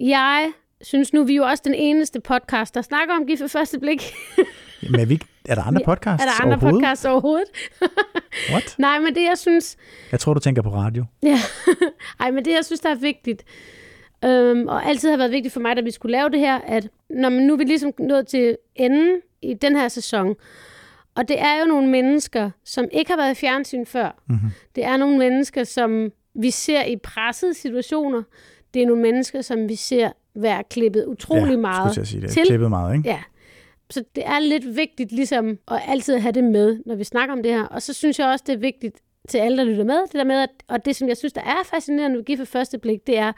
Jeg synes nu, vi er jo også den eneste podcast, der snakker om Gift ved første blik. Men er, vi, er der andre podcasts er der andre overhovedet? podcasts overhovedet? What? Nej, men det jeg synes, Jeg tror, du tænker på radio. Ja, Ej, men det, jeg synes, der er vigtigt, øhm, og altid har været vigtigt for mig, da vi skulle lave det her, at når man nu er vi ligesom nået til enden i den her sæson, og det er jo nogle mennesker, som ikke har været i fjernsyn før. Mm-hmm. Det er nogle mennesker, som vi ser i pressede situationer. Det er nogle mennesker, som vi ser være klippet utrolig ja, meget jeg sige det. til. Klippet meget, ikke? Ja. Så det er lidt vigtigt ligesom at altid have det med, når vi snakker om det her. Og så synes jeg også, det er vigtigt til alle, der lytter med, det der med, at, og det som jeg synes, der er fascinerende ved Gift ved første blik, det er,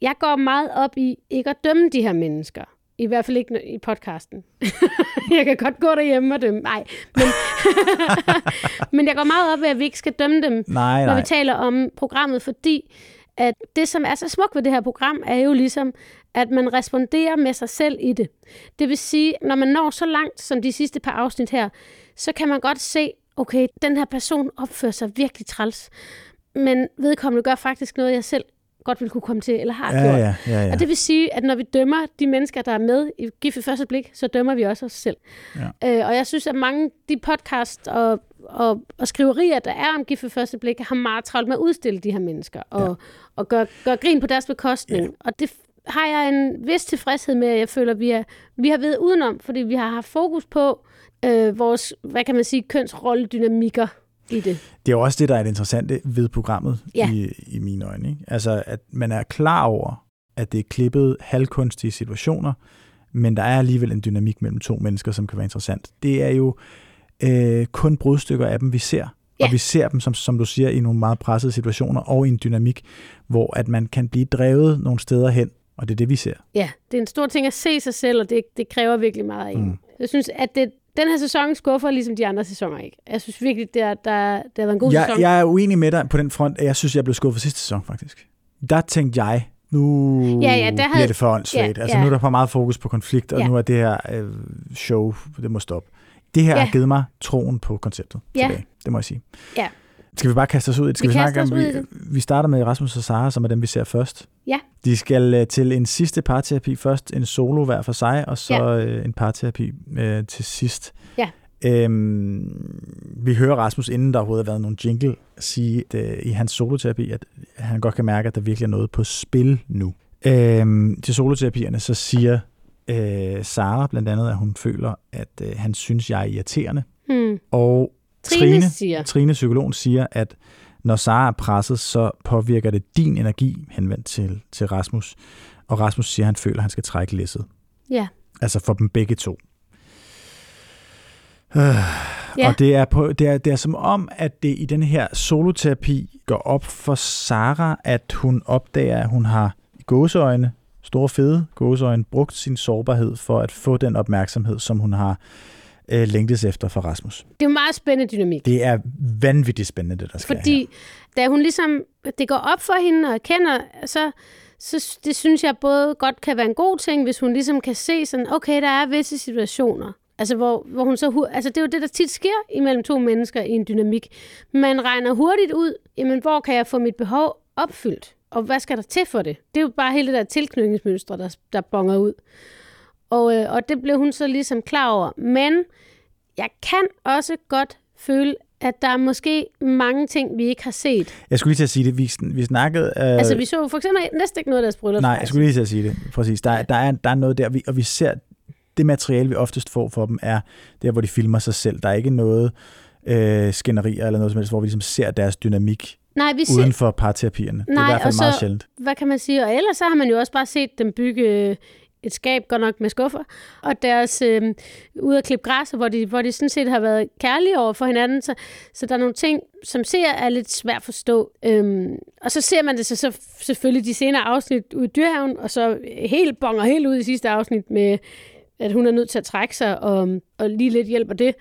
jeg går meget op i ikke at dømme de her mennesker. I hvert fald ikke i podcasten. jeg kan godt gå derhjemme og dømme. Nej, men, men jeg går meget op i, at vi ikke skal dømme dem, Nej, når nej. vi taler om programmet, fordi at det, som er så smukt ved det her program, er jo ligesom, at man responderer med sig selv i det. Det vil sige, når man når så langt som de sidste par afsnit her, så kan man godt se, okay, den her person opfører sig virkelig træls, men vedkommende gør faktisk noget, jeg selv godt ville kunne komme til, eller har Ja, gjort. ja, ja, ja. Og det vil sige, at når vi dømmer de mennesker, der er med i Gift ved første blik, så dømmer vi også os selv. Ja. Øh, og jeg synes, at mange de podcast og, og, og skriverier, der er om Gift ved første blik, har meget travlt med at udstille de her mennesker og, ja. og gøre gør grin på deres bekostning. Ja. Og det har jeg en vis tilfredshed med, at jeg føler, at vi, er, vi har ved udenom, fordi vi har haft fokus på øh, vores, hvad kan man sige, kønsrolledynamikker i det. Det er jo også det, der er det interessante ved programmet Ja. i, i mine øjne. Ikke? Altså, at man er klar over, at det er klippet halvkunstige situationer, men der er alligevel en dynamik mellem to mennesker, som kan være interessant. Det er jo øh, kun brudstykker af dem, vi ser. Ja. Og vi ser dem, som, som du siger, i nogle meget pressede situationer og i en dynamik, hvor at man kan blive drevet nogle steder hen, og det er det, vi ser. Ja, det er en stor ting at se sig selv, og det, det kræver virkelig meget af. Mm. Jeg synes, at det, den her sæson skuffer ligesom de andre sæsoner ikke. Jeg synes virkelig, det, er, der, det har været en god Jeg, sæson. jeg er uenig med dig på den front, at jeg synes, jeg blev skuffet sidste sæson, faktisk. Der tænkte jeg, nu Ja, ja, der havde- bliver det for åndssvagt. Ja, altså, ja. nu er der for meget fokus på konflikt, og Ja. nu er det her øh, show, det må stoppe. Det her Ja. har givet mig troen på konceptet Ja. tilbage. Det må jeg sige. Ja. Skal vi bare kaste os ud i det? Skal Vi vi, snakke om, vi, vi starter med Rasmus og Sara, som er dem, vi ser først. Ja. De skal øh, til en sidste parterapi. Først en solo hver for sig, og så Ja. øh, en parterapi øh, til sidst. Ja. Øhm, vi hører Rasmus, inden der overhovedet har været nogen jingle, sige at, øh, i hans soloterapi, at han godt kan mærke, at der virkelig er noget på spil nu. Øhm, til soloterapierne, så siger øh, Sara blandt andet, at hun føler, at øh, han synes, jeg er irriterende. Hmm. Og Trine, Trine, siger, Trine, psykologen, siger, at når Sara er presset, så påvirker det din energi henvendt til, til Rasmus. Og Rasmus siger, at han føler, at han skal trække læsset. ja. Altså for dem begge to. Øh, Ja. Og det er, på, det, er, det er som om, at det i den her soloterapi går op for Sara, at hun opdager, at hun har i gåseøjne, store fede gåseøjne, brugt sin sårbarhed for at få den opmærksomhed, som hun har øh, længtes efter fra Rasmus. Det er jo meget spændende dynamik. Det er vanvittigt spændende, det der sker Fordi her. da hun ligesom, det går op for hende og erkender, så, så det synes jeg både godt kan være en god ting, hvis hun ligesom kan se sådan, okay, der er visse situationer, altså hvor, hvor hun så, altså det er jo det, der tit sker imellem to mennesker i en dynamik. Man regner hurtigt ud, jamen hvor kan jeg få mit behov opfyldt? Og hvad skal der til for det? Det er jo bare hele det der tilknytningsmønstre, der, der bonger ud. Og, øh, og det blev hun så ligesom klar over. Men jeg kan også godt føle, at der er måske mange ting, vi ikke har set. Jeg skulle lige til at sige det. Vi, vi snakkede... Øh, Altså, vi så for eksempel næsten ikke noget af deres bryllup. Nej, jeg skulle lige til at sige det. Præcis. Der, er- der, er, der er noget der, vi, og vi ser, det materiale, vi oftest får for dem, er der, hvor de filmer sig selv. Der er ikke noget øh, skænderier eller noget som helst, hvor vi ligesom ser deres dynamik Nej, vi ser, uden for parterapierne. det er Nej, i hvert fald så- meget sjældent. hvad kan man sige? Og ellers så har man jo også bare set dem bygge øh, et skab, godt nok med skuffer, og deres øh, ude at klippe græs, hvor de, hvor de sådan set har været kærlige over for hinanden. Så, så der er nogle ting, som ser er lidt svært at forstå. Øhm, og så ser man det så, så selvfølgelig de senere afsnit ud i dyrhaven, og så helt bonger helt ud i sidste afsnit med, at hun er nødt til at trække sig, og, og lige lidt hjælper det.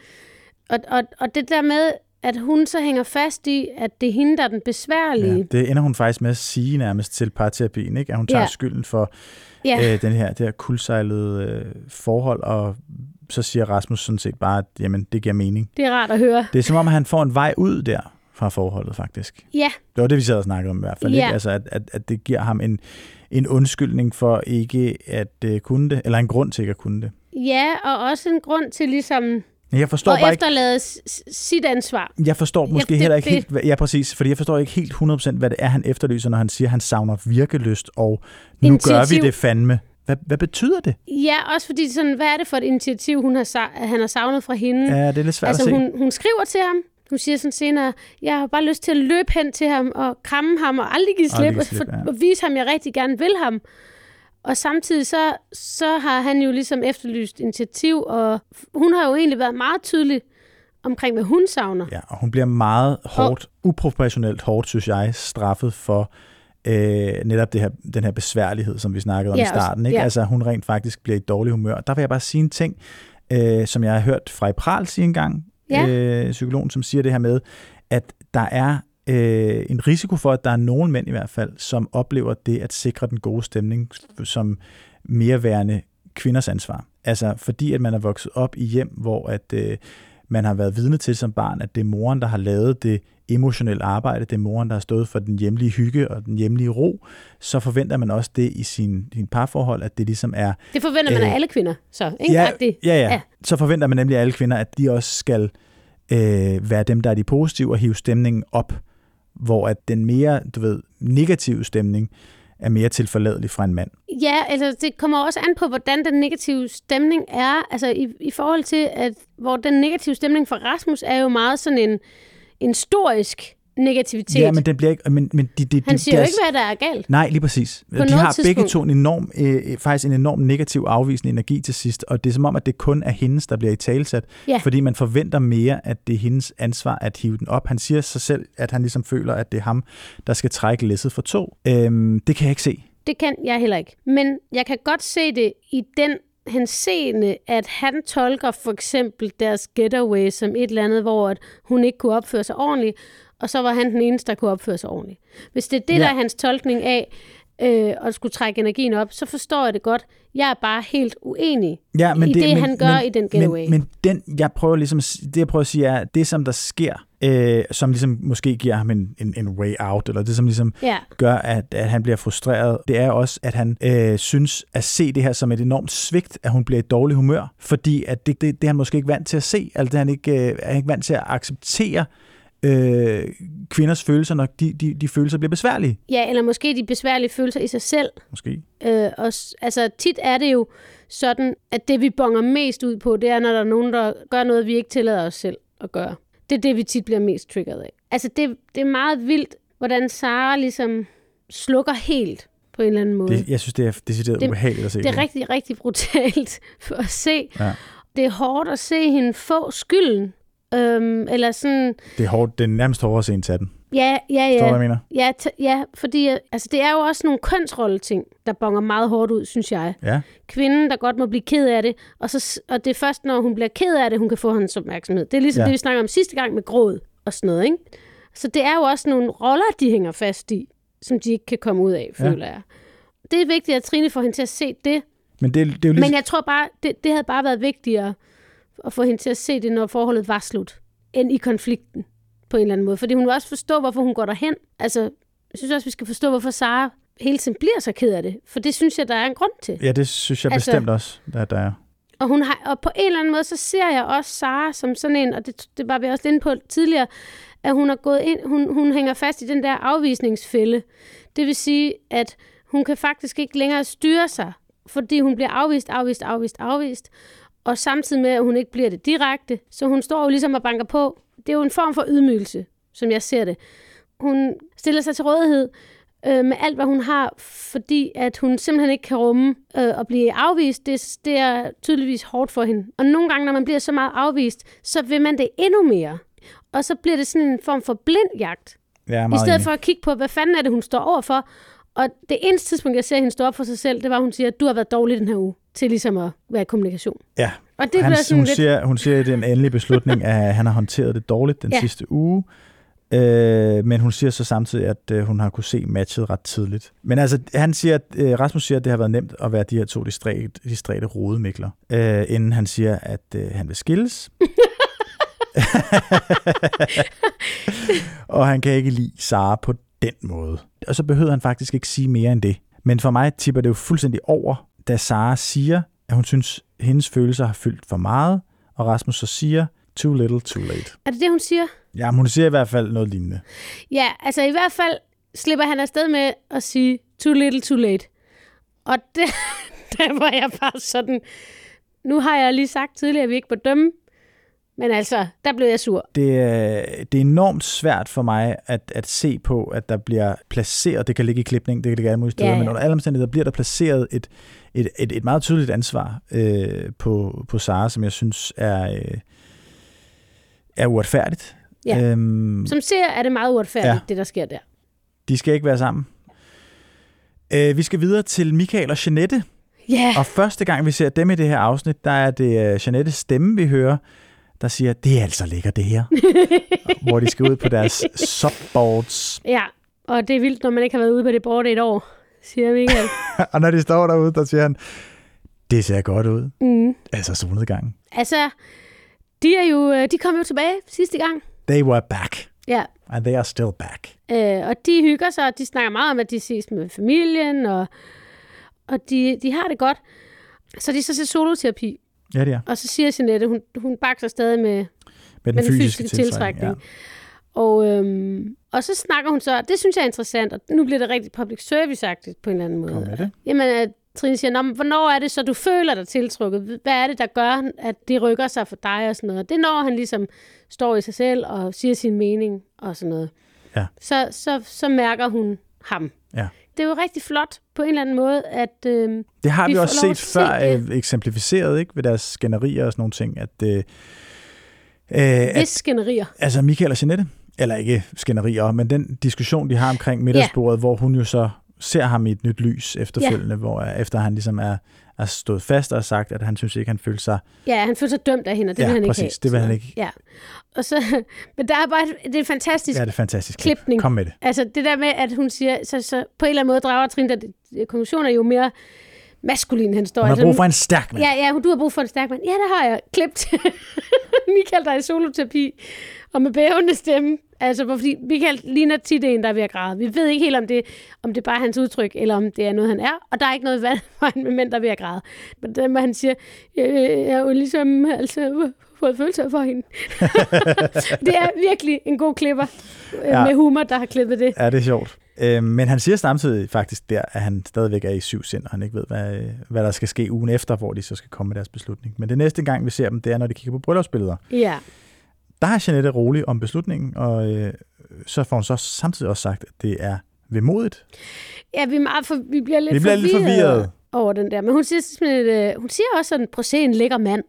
Og, og, og det der med, at hun så hænger fast i, at det er hende, der er den besværlige. Ja, det ender hun faktisk med at sige nærmest til parterapien, ikke? at hun tager Ja. skylden for Ja. øh, den her, det her kuldsejlede øh, forhold, og så siger Rasmus sådan set bare, at jamen, det giver mening. Det er rart at høre. Det er som om, at han får en vej ud der fra forholdet, faktisk. Ja, Det var det, vi sad og snakkede om i hvert fald. Ja. Ikke? Altså, at, at, at det giver ham en, en undskyldning for ikke at uh, kunne det, eller en grund til ikke at kunne det. ja, og også en grund til ligesom Jeg forstår, at bare ikke, efterlade s- sit ansvar. jeg forstår måske det- heller ikke helt, ja præcis, fordi jeg forstår ikke helt 100% hvad det er, han efterlyser, når han siger, at han savner virkelyst, og nu gør Initiativ. vi det fandme. Hvad, hvad betyder det? Ja, også fordi sådan, hvad er det for et initiativ, hun har, han har savnet fra hende? Ja, det er lidt svært altså, at se. hun, hun skriver til ham. Hun siger sådan senere, jeg har bare lyst til at løbe hen til ham og kramme ham og aldrig give Aldrig slip, give og, slip, for, ja. og vise ham, at jeg rigtig gerne vil ham. Og samtidig så, så har han jo ligesom efterlyst initiativ, og hun har jo egentlig været meget tydelig omkring, hvad hun savner. Ja, og hun bliver meget hårdt, uproportionelt hårdt, synes jeg, straffet for øh, netop det her, den her besværlighed, som vi snakkede om Ja, i starten. Ikke? ja. Altså, hun rent faktisk bliver i dårlig humør. Der vil jeg bare sige en ting, øh, som jeg har hørt fra Pral sige engang, Ja. øh, psykologen, som siger det her med, at der er øh, en risiko for, at der er nogle mænd i hvert fald, som oplever det at sikre den gode stemning som mere værende kvinders ansvar. Altså fordi, at man er vokset op i hjem, hvor at øh, man har været vidne til som barn, at det er moren, der har lavet det emotionelle arbejde, det er moren, der har stået for den hjemlige hygge og den hjemlige ro, så forventer man også det i sin, sin parforhold, at det ligesom er Det forventer man af Øh, alle kvinder, så. Ikke? Ja, ja, ja, ja. ja. Så forventer man nemlig af alle kvinder, at de også skal øh, være dem, der er de positive og hive stemningen op, hvor at den mere, du ved, negative stemning er mere tilforladelig fra en mand. Ja, altså det kommer også an på, hvordan den negative stemning er. Altså i, i forhold til, at hvor den negative stemning for Rasmus er jo meget sådan en, en storisk negativitet. Ja, men den bliver ikke... Men, men de, de, Han de, siger jo deres- ikke, hvad der er galt. Nej, lige præcis. noget de har begge tidspunkt. to en enorm, øh, faktisk en enorm negativ afvisende energi til sidst, og det er som om, at det kun er hendes, der bliver i talsat, Ja. fordi man forventer mere, at det er hendes ansvar at hive den op. Han siger sig selv, at han ligesom føler, at det er ham, der skal trække læsset for to. Øhm, det kan jeg ikke se. Det kan jeg heller ikke. Men jeg kan godt se det i den henseende, at han tolker for eksempel deres getaway som et eller andet, hvor at hun ikke kunne opføre sig ordentligt, og så var han den eneste, der kunne opføre sig ordentligt. Hvis det er det, Ja. der er hans tolkning af, øh, at skulle trække energien op, så forstår jeg det godt. Jeg er bare helt uenig Ja, men i det, det, men, han gør men, i den getaway. Men, men den, jeg prøver ligesom, det jeg prøver at sige er, det som der sker, øh, som ligesom måske giver ham en, en, en way out, eller det som ligesom ja, gør, at, at han bliver frustreret, det er også, at han øh, synes at se det her som et enormt svigt, at hun bliver i dårlig humør, fordi at det, det, det er han måske ikke vant til at se, altså det er han ikke, øh, er han ikke vant til at acceptere øh, kvinders følelser, når de, de, de følelser bliver besværlige, ja, eller måske de besværlige følelser i sig selv. måske. Øh, og, altså, tit er det jo sådan, at det vi bonger mest ud på, det er, når der er nogen, der gør noget, vi ikke tillader os selv at gøre. Det er det, vi tit bliver mest triggeret af. Altså, det, det er meget vildt, hvordan Sara ligesom slukker helt på en eller anden måde. Det, jeg synes, det er decideret Det- ubehageligt at se. Det er rigtig, rigtig brutalt for at se. Ja. Det er hårdt at se hende få skylden. Øhm, eller sådan, Det er hårdt, det er nærmest hårdere at se en den. ja, ja, du, ja. hvad jeg mener? Ja, ja, fordi øh, altså, det er jo også nogle kønsrolle-ting, der bonger meget hårdt ud, synes jeg. Ja. Kvinden, der godt må blive ked af det, og, så, og det er først, når hun bliver ked af det, hun kan få hans opmærksomhed. Det er ligesom Ja. ja. det, vi snakker om sidste gang med gråd og sådan noget, ikke? Så det er jo også nogle roller, de hænger fast i, som de ikke kan komme ud af, Ja. føler jeg. Det er vigtigt, at Trine får hende til at se det, Men det, det er jo lige... men jeg tror bare, det, det havde bare været vigtigere at få hende til at se det, når forholdet var slut, end i konflikten på en eller anden måde. Fordi hun vil også forstå, hvorfor hun går derhen. Altså, jeg synes også, vi skal forstå, hvorfor Sara hele tiden bliver så ked af det. For det synes jeg, der er en grund til. Ja, det synes jeg Altså- bestemt også, at der er. Og, hun har, og på en eller anden måde, så ser jeg også Sara som sådan en, og det, det var vi også inde på tidligere, at hun er gået ind, hun, hun hænger fast i den der afvisningsfælde. Det vil sige, at hun kan faktisk ikke længere styre sig, fordi hun bliver afvist, afvist, afvist, afvist, og samtidig med, at hun ikke bliver det direkte. Så hun står jo ligesom og banker på. Det er jo en form for ydmygelse, som jeg ser det. Hun stiller sig til rådighed øh, med alt, hvad hun har, fordi at hun simpelthen ikke kan rumme øh, at blive afvist. Det, det er tydeligvis hårdt for hende. Og nogle gange, når man bliver så meget afvist, så vil man det endnu mere. Og så bliver det sådan en form for blind jagt. Er I stedet enig. for at kigge på, hvad fanden er det, hun står overfor. Og det eneste tidspunkt, jeg ser hende stå op for sig selv, det var, at hun siger, at du har været dårlig den her uge, til ligesom at være i kommunikation. Ja, Og det han, sådan hun, lidt... siger, hun siger, er en endelig beslutning, at han har håndteret det dårligt den Ja. sidste uge. Øh, men hun siger så samtidig, at øh, hun har kunne se matchet ret tidligt. Men altså, han siger, at, øh, Rasmus siger, at det har været nemt at være de her to distræte, distræte rodemikler, øh, inden han siger, at øh, han vil skilles. og han kan ikke lide Sara på den måde. Og så behøver han faktisk ikke sige mere end det. Men for mig tipper det jo fuldstændig over, da Sara siger, at hun synes, at hendes følelser har fyldt for meget, og Rasmus så siger, too little, too late. Er det det, hun siger? Ja, men hun siger i hvert fald noget lignende. Ja, altså i hvert fald slipper han afsted med at sige, too little, too late. Og det, der var jeg bare sådan, nu har jeg lige sagt tidligere, at vi ikke må dømme, men altså, der blev jeg sur. Det er, det er enormt svært for mig at, at se på, at der bliver placeret, det kan ligge i klipning, det kan ligge alle mulige steder, Ja, ja. men under alle omstændigheder bliver der placeret et, et, et, et meget tydeligt ansvar øh, på, på Sara, som jeg synes er, øh, er uretfærdigt. Ja. Øhm, Som ser, er det meget uretfærdigt, Ja. det der sker der. de skal ikke være sammen. Øh, vi skal videre til Michael og Jeanette, Ja, og første gang vi ser dem i det her afsnit, der er det uh, Jeanettes stemme, vi hører, der siger, det er altså lækkert det her. Hvor de skal ud på deres subboards. ja. Og det er vildt, når man ikke har været ude på det board et år, siger Michael. og når de står derude, der siger han, det ser godt ud. Mm. Altså solnedgangen. Altså, de, er jo, øh, de kom jo tilbage sidste gang. They were back. Ja, And they are still back. Øh, og de hygger sig, og de snakker meget om, at de ses med familien, og, og de, de har det godt. Så de så til soloterapi, Ja, det er. og så siger Jeanette, hun, hun bakser stadig med, Med den, med den fysiske, fysiske tiltrækning. Ja. Og, øhm, og så snakker hun så, det synes jeg er interessant, og nu bliver det rigtig public service-agtigt på en eller anden måde. Kom med det. Jamen, at Trine siger, "Nå, men hvornår er det så, du føler dig tiltrukket? Hvad er det, der gør, at de rykker sig for dig og sådan noget? Det er, når han ligesom står i sig selv og siger sin mening og sådan noget. Ja. Så, så, så mærker hun ham. Ja. Det er jo rigtig flot på en eller anden måde, at... Øh, Det har vi, Vi også set at før, se øh, eksemplificeret ikke, ved deres skænderier og sådan nogle ting, at, øh, øh, at hvis skænderier. Altså Michael og Jeanette, eller ikke skænderier, men den diskussion, de har omkring middagsbordet, ja. hvor hun jo så ser ham i et nyt lys efterfølgende, ja. hvor øh, efter han ligesom er, er stået fast og har sagt, at han synes ikke, han føler sig... Ja, han føler sig dømt af hende, og det Ja, vil han præcis, ikke have. det vil han ikke. Ja. Og så, men der er bare, det er en fantastisk Ja, det er fantastisk. klip. klipning. Kom med det. Altså det der med, at hun siger, så, så på en eller anden måde drager Trine, der konklusionen er jo mere maskulin, han står. Hun har brug for en stærk mand. Ja, ja, du har brug for en stærk mand. Ja, det har jeg. Klipt. Michael, der er i soloterapi, og med bævende stemme. Altså, fordi Michael ligner tit en, der er ved at græde. Vi ved ikke helt, om det, om det bare er hans udtryk, eller om det er noget, han er. Og der er ikke noget i vejen med mænd, der er ved at græde. Men det, han siger, jeg, jeg er jo ligesom altså, fået følelser for hende. det er virkelig en god klipper Ja. ja. med humor, der har klippet det. Ja, det er sjovt. Øh, men han siger samtidig faktisk der, at han stadigvæk er i syv sind, og han ikke ved, hvad, hvad der skal ske ugen efter, hvor de så skal komme med deres beslutning. Men det næste gang, vi ser dem, det er, når de kigger på bryllupsbilleder. Ja. Der er Jeanette rolig om beslutningen, og øh, så får hun så samtidig også sagt, at det er vemodigt. Ja, vi, er meget for, vi bliver lidt Vi bliver lidt forvirrede forvirret. over den der. Men hun siger, sådan, øh, hun siger også at se en lækker mand.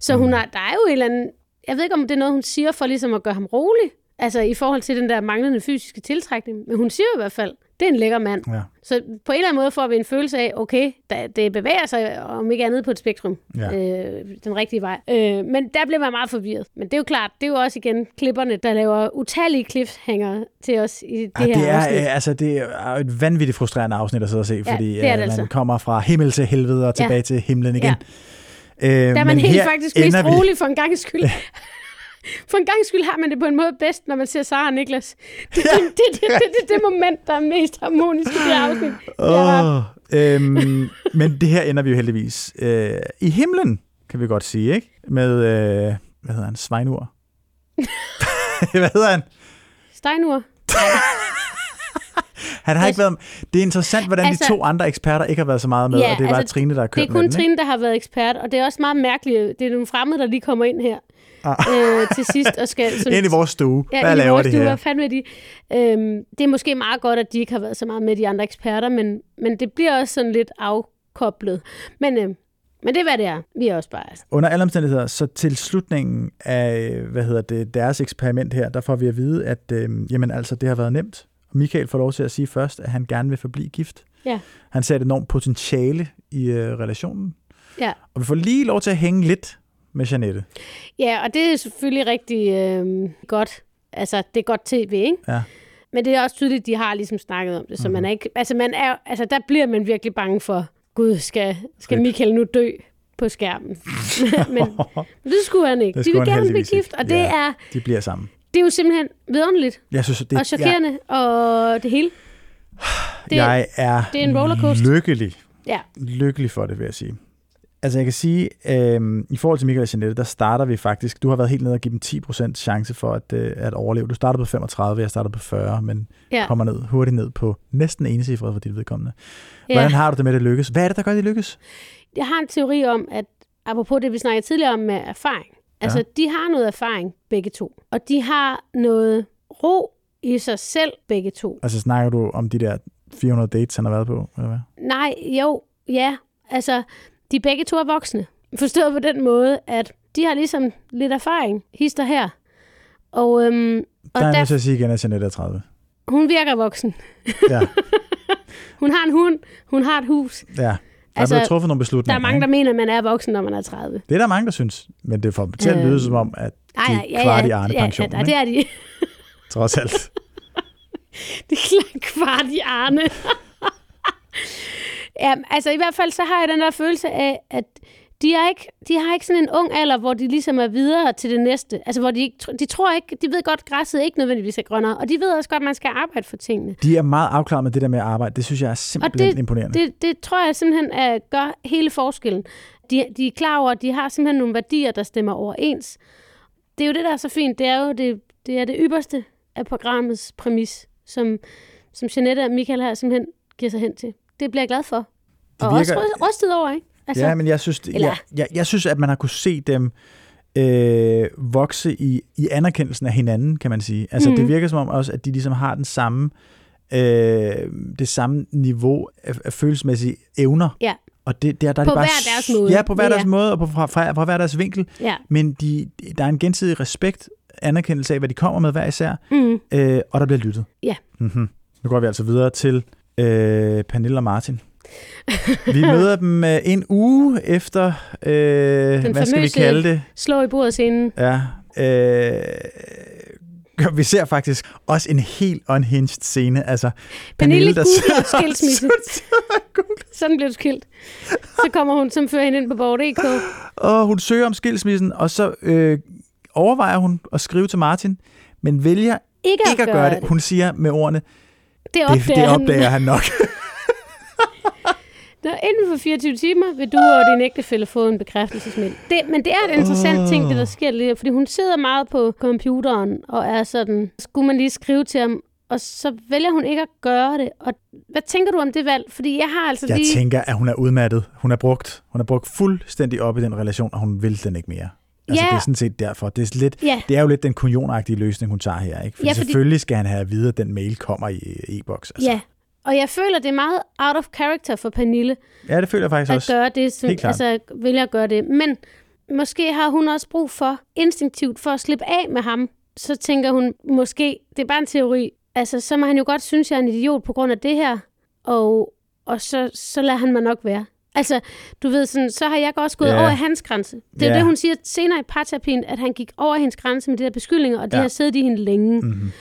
Så hun Mm. har, der er jo en eller anden... Jeg ved ikke, om det er noget, hun siger for ligesom at gøre ham rolig. Altså i forhold til den der manglende fysiske tiltrækning. Men hun siger i hvert fald, det er en lækker mand. Ja. Så på en eller anden måde får vi en følelse af, okay, der, det bevæger sig om ikke andet på et spektrum. Ja. Øh, den rigtige vej. Øh, men der bliver man meget forvirret. Men det er jo klart, det er jo også igen klipperne, der laver utallige cliffhanger til os i det Ja, her det, er, afsnit. øh, altså, det er et vanvittigt frustrerende afsnit at sidde og se, Ja, fordi det det øh, man altså. kommer fra himmel til helvede og tilbage Ja. til himlen igen. Ja. Øh, Der er man men helt her faktisk mest vi- rolig for en gang skyld. For en gang skyld har man det på en måde bedst, når man ser Sara og Niklas. Det er det, det, det, det, det, det moment, der er mest harmonisk i det afsnit. Ja. Åh, øhm, men det her ender vi jo heldigvis øh, i himlen, kan vi godt sige, ikke? Med, øh, hvad hedder han, Svejnur? hvad hedder han? Steinur. Han har ikke været... Det er interessant, hvordan altså, Altså- de to andre eksperter ikke har været så meget med, Ja, og det er bare altså, Trine, der har kørt Det er kun den? Trine, der har været ekspert, og det er også meget mærkeligt. Det er nogle fremmede, der lige kommer ind her Ah. øh, til sidst. Og skal, sådan, Ind i vores stue. Ja, Hvad laver vores de stue. her? Hvad fanden vil de? Øhm, det er måske meget godt, at de ikke har været så meget med de andre eksperter, men, men det bliver også sådan lidt afkoblet. Men, øh, men det er, hvad det er. Vi er også bare... Under alle omstændigheder, så til slutningen af hvad hedder det, deres eksperiment her, der får vi at vide, at øh, jamen, altså, det har været nemt. Michael får lov til at sige først, at han gerne vil forblive gift. Ja. Han ser et enormt potentiale i øh, relationen. Ja. Og vi får lige lov til at hænge lidt med Janette. Ja, og det er selvfølgelig rigtig øh, godt. Altså, det er godt tv, ikke? Ja. Men det er også tydeligt, at de har ligesom snakket om det, så Mhm. man er ikke... Altså, man er, altså, der bliver man virkelig bange for, gud, skal, skal. Michael nu dø på skærmen? men, det skulle han ikke. Det De vil gerne blive gift, og det, Ja. er, De bliver sammen. det er jo simpelthen vidunderligt Jeg synes, det, og chokerende, og det hele. Det, jeg er, det er en rollercoaster. lykkelig. Ja. Lykkelig for det, vil jeg sige. Altså jeg kan sige, øh, i forhold til Michael og Jeanette, der starter vi faktisk, du har været helt nede og give dem 10% chance for at, øh, at overleve. Du startede på 35, jeg startede på 40, men Ja. kommer ned, hurtigt ned på næsten encifret for dit vedkommende. Ja. Hvordan har du det med, at det lykkes? Hvad er det, der gør, at det lykkes? Jeg har en teori om, at apropos det, vi snakkede tidligere om med erfaring. Altså, Ja. de har noget erfaring, begge to. Og de har noget ro i sig selv, begge to. Altså snakker du om de der 400 dates, han har været på? Eller hvad? Nej, jo, ja. Altså, de begge to er voksne. Forstået på den måde, at de har ligesom lidt erfaring, hister her. Og, øhm, og Der er jeg der, til at sige igen, at Jeanette er 30. hun virker voksen. Ja, Hun har en hund, hun har et hus. ja. Der er Altså, blevet truffet nogle Der beslutninger. er mange, der mener, at man er voksen, når man er 30. Det er der mange, der synes. Men det får til at lyde Øhm, som om, at Ej, de ja, ja, er i ja, Arne ja, pensionen. ja, det er de. Trods alt. Det er kvart i Arne. ja, altså i hvert fald så har jeg den der følelse af, at de, er ikke, de har ikke sådan en ung alder, hvor de ligesom er videre til det næste. Altså hvor de, ikke, de tror ikke, de ved godt, at græsset ikke nødvendigvis er grønnere, og de ved også godt, at man skal arbejde for tingene. De er meget afklaret med det der med at arbejde. Det synes jeg er simpelthen imponerende. Det, det tror jeg simpelthen er, gør hele forskellen. De, de er klar over, at de har simpelthen nogle værdier, der stemmer overens. Det er jo det, der er så fint. Det er jo det, det, er det ypperste af programmets præmis, som, som Jeanette og Michael her simpelthen giver sig hen til. Det bliver jeg glad for. Det og også virker- ryst- rystet over, ikke? Altså, ja, men jeg synes, eller- jeg, jeg, jeg synes, at man har kunne se dem øh, vokse i, i anerkendelsen af hinanden, kan man sige. Altså, mm. Mhm. det virker som om også, at de ligesom har den samme, øh, det samme niveau af, af følelsesmæssige evner. Ja. Og det, der, der er På det bare, hver deres måde. Ja, på hver Ja. deres måde, og på, fra, fra, fra hver deres vinkel. Ja. Men de, der er en gensidig respekt, anerkendelse af, hvad de kommer med hver især, Mm. øh, og der bliver lyttet. Ja. Mm-hmm. Nu går vi altså videre til Øh, Pernille og Martin. Vi møder dem øh, en uge efter, øh, hvad skal vi kalde det? Slå i bordet scenen. Ja. Øh, vi ser faktisk også en helt unhinged scene. Altså, Pernille der googler skilsmisse. Sådan blev du skilt. Så kommer hun, som fører hende ind på borg.dk. og hun søger om skilsmissen, og så øh, overvejer hun at skrive til Martin, men vælger Ikke at, ikke at gøre det. Hun siger med ordene, Det det, opdager, det han. opdager han nok. Nå, inden for 24 timer vil du og din ægtefælle få en bekræftelsesmail. Det, men det er et interessant Åh. ting, det der sker lige, fordi hun sidder meget på computeren og er sådan, skulle man lige skrive til ham, og så vælger hun ikke at gøre det. Og hvad tænker du om det valg? Fordi jeg har altså Jeg lige... tænker, at hun er udmattet. Hun er brugt, hun er brugt fuldstændig op i den relation, og hun vil den ikke mere. Altså, Ja. det er sådan set derfor. Det er, lidt, Ja, det er jo lidt den kunionagtige løsning, hun tager her. Ikke? Fordi, Ja, fordi selvfølgelig skal han have at vide, at den mail kommer i e-boks. Altså. ja. Og jeg føler, det er meget out of character for Pernille, ja, det føler jeg faktisk at også. gøre det, som, altså vælger at gøre det. Men måske har hun også brug for instinktivt for at slippe af med ham. Så tænker hun, måske, det er bare en teori, altså så må han jo godt synes, jeg er en idiot på grund af det her, og, og så, så lader han mig nok være. Altså, du ved, sådan, så har jeg også gået Ja. over hans grænse. Det er Ja. det, hun siger senere i parterapien, at han gik over hendes grænse med de der beskyldninger, og det Ja. har siddet i hende længe. Mm-hmm.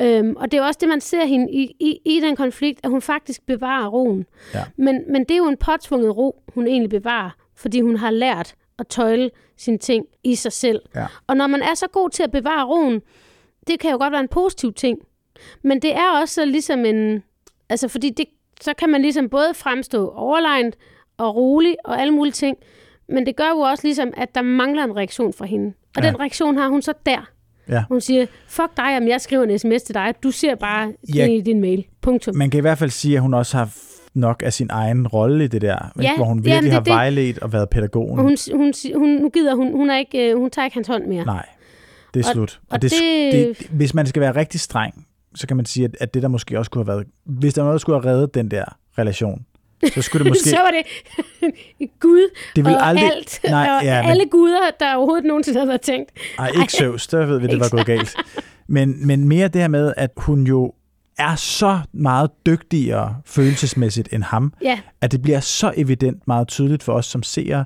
Øhm, og det er også det, man ser hende i, i, i den konflikt, at hun faktisk bevarer roen. Ja. Men, men det er jo en påtvunget ro, hun egentlig bevarer, fordi hun har lært at tøjle sine ting i sig selv. Ja. Og når man er så god til at bevare roen, det kan jo godt være en positiv ting. Men det er også ligesom en... Altså, fordi det, så kan man ligesom både fremstå overlegnet og rolig og alle mulige ting, men det gør jo også ligesom, at der mangler en reaktion fra hende. Og Ja. den reaktion har hun så der. Ja. Hun siger, fuck dig, om jeg skriver en sms til dig. Du ser bare Ja. det i din mail. Punktum. Man kan i hvert fald sige, at hun også har nok af sin egen rolle i det der, Ja, hvor hun jamen, virkelig det er har det. vejledt og været pædagogen. Og hun, hun, hun, nu gider hun, hun, er ikke, øh, hun tager ikke hans hånd mere. Nej, det er Og- slut. og det, det- det, hvis man skal være rigtig streng, så kan man sige, at, at det der måske også kunne have været... Hvis der var noget, der skulle have reddet den der relation, så skulle det måske... så var det Gud det vil og aldrig, alt. Nej, og ja, men, alle guder, der overhovedet nogensinde havde været tænkt. ej, ikke Søvs, der ved vi, det var gået galt. Men, men mere det her med, at hun jo er så meget dygtigere følelsesmæssigt end ham, Ja, at det bliver så evident meget tydeligt for os som seere,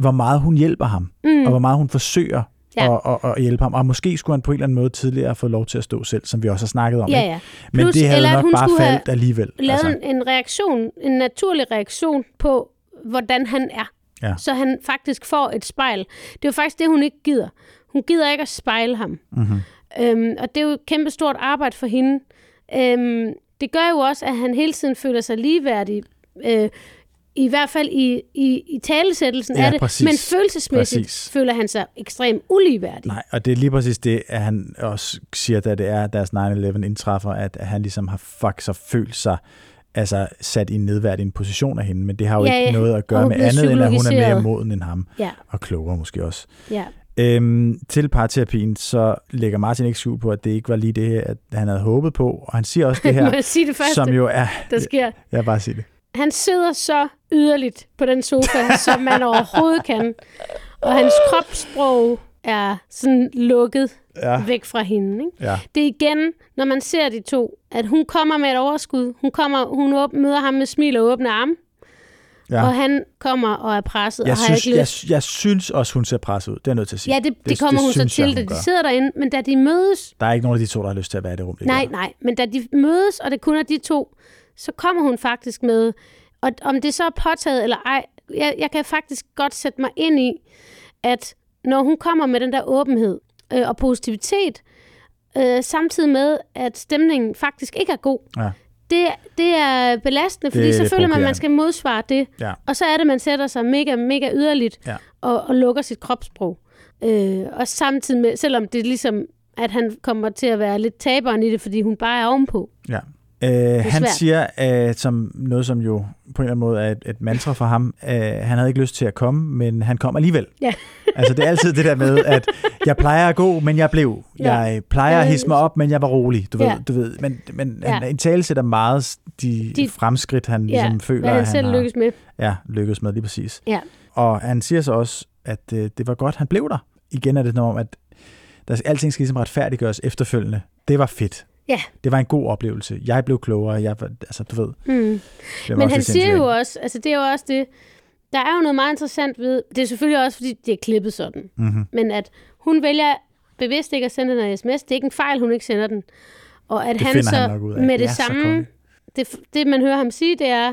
hvor meget hun hjælper ham, mm. og hvor meget hun forsøger Ja. at, at, at hjælpe ham. Og måske skulle han på en eller anden måde tidligere have fået lov til at stå selv, som vi også har snakket om. ja, ikke? ja. Men Plus, det havde nok bare faldt alligevel. Lavet Altså, en, en reaktion, en naturlig reaktion på, hvordan han er. Ja. Så han faktisk får et spejl. Det er jo faktisk det, hun ikke gider. Hun gider ikke at spejle ham. mm-hmm. Øhm, og det er jo et kæmpe stort arbejde for hende. Øhm, det gør jo også, at han hele tiden føler sig ligeværdig. Øh, I hvert fald i, i, i talesættelsen Ja, af det. præcis. Men følelsesmæssigt Præcis. føler han sig ekstremt uligeværdig. Nej, og det er lige præcis det, at han også siger, da det er, deres 9-11 indtræffer, at, han ligesom har fuck så følt sig altså sat i en nedværdig position af hende, men det har jo Ja, ikke ja. noget at gøre med andet, end at hun er mere moden end ham, Ja, og klogere måske også. ja. Øhm, til parterapien, så lægger Martin ikke skjul på, at det ikke var lige det, at han havde håbet på, og han siger også det her, jeg det første, som jo er... der sker? Jeg bare sige det. Han sidder så yderligt på den sofa, som man overhovedet kan. Og hans kropssprog er sådan lukket Ja, væk fra hende. Ikke? ja. Det er igen, når man ser de to, at hun kommer med et overskud. Hun, kommer, hun åb- møder ham med smil og åbne arme, ja. og han kommer og er presset Jeg og har synes, jeg, jeg synes også, hun ser presset ud. Det er jeg nødt til at sige. Ja, det, det, det kommer hun så synes jeg, til, da de sidder derinde. Men da de mødes, Der er ikke nogen af de to, der har lyst til at være i det rum. det nej, gør. nej, men da de mødes, og det kun er de to, så kommer hun faktisk med, og om det så er påtaget eller ej, jeg, jeg kan faktisk godt sætte mig ind i, at når hun kommer med den der åbenhed øh, og positivitet, øh, samtidig med, at stemningen faktisk ikke er god, Ja. det, det er belastende, fordi Det så er føler man, at man skal modsvare det. Ja. Og så er det, man sætter sig mega, mega yderligt Ja. og, og lukker sit kropssprog. Øh, og samtidig med, selvom det er ligesom, at han kommer til at være lidt taberen i det, fordi hun bare er ovenpå. Ja. Øh, han siger, øh, som noget, som jo på en eller anden måde er et, et mantra for ham, øh, han havde ikke lyst til at komme, men han kom alligevel. Ja. altså det er altid det der med, at jeg plejer at gå, men jeg blev. Ja. Jeg plejer at hisse mig op, men jeg var rolig. Du ved, Ja. du ved. Men, men Ja. han i tale sætter meget de, De- fremskridt, han ligesom føler, hvad han selv har lykkes med. ja, lykkes med lige præcis. Ja. Og han siger så også, at øh, det var godt, han blev der. Igen er det noget om, at der, alting skal ligesom retfærdiggøres efterfølgende. Det var fedt. Ja. Det var en god oplevelse. Jeg blev klogere. Jeg, altså, du ved. Mm. Men han siger jo også, altså det er jo også det, der er jo noget meget interessant ved, det er selvfølgelig også, fordi det er klippet sådan, Mhm. men at hun vælger bevidst ikke at sende den her sms, det er ikke en fejl, hun ikke sender den. Og at Det han så han nok ud af. med Det så samme, det, det man hører ham sige, det er,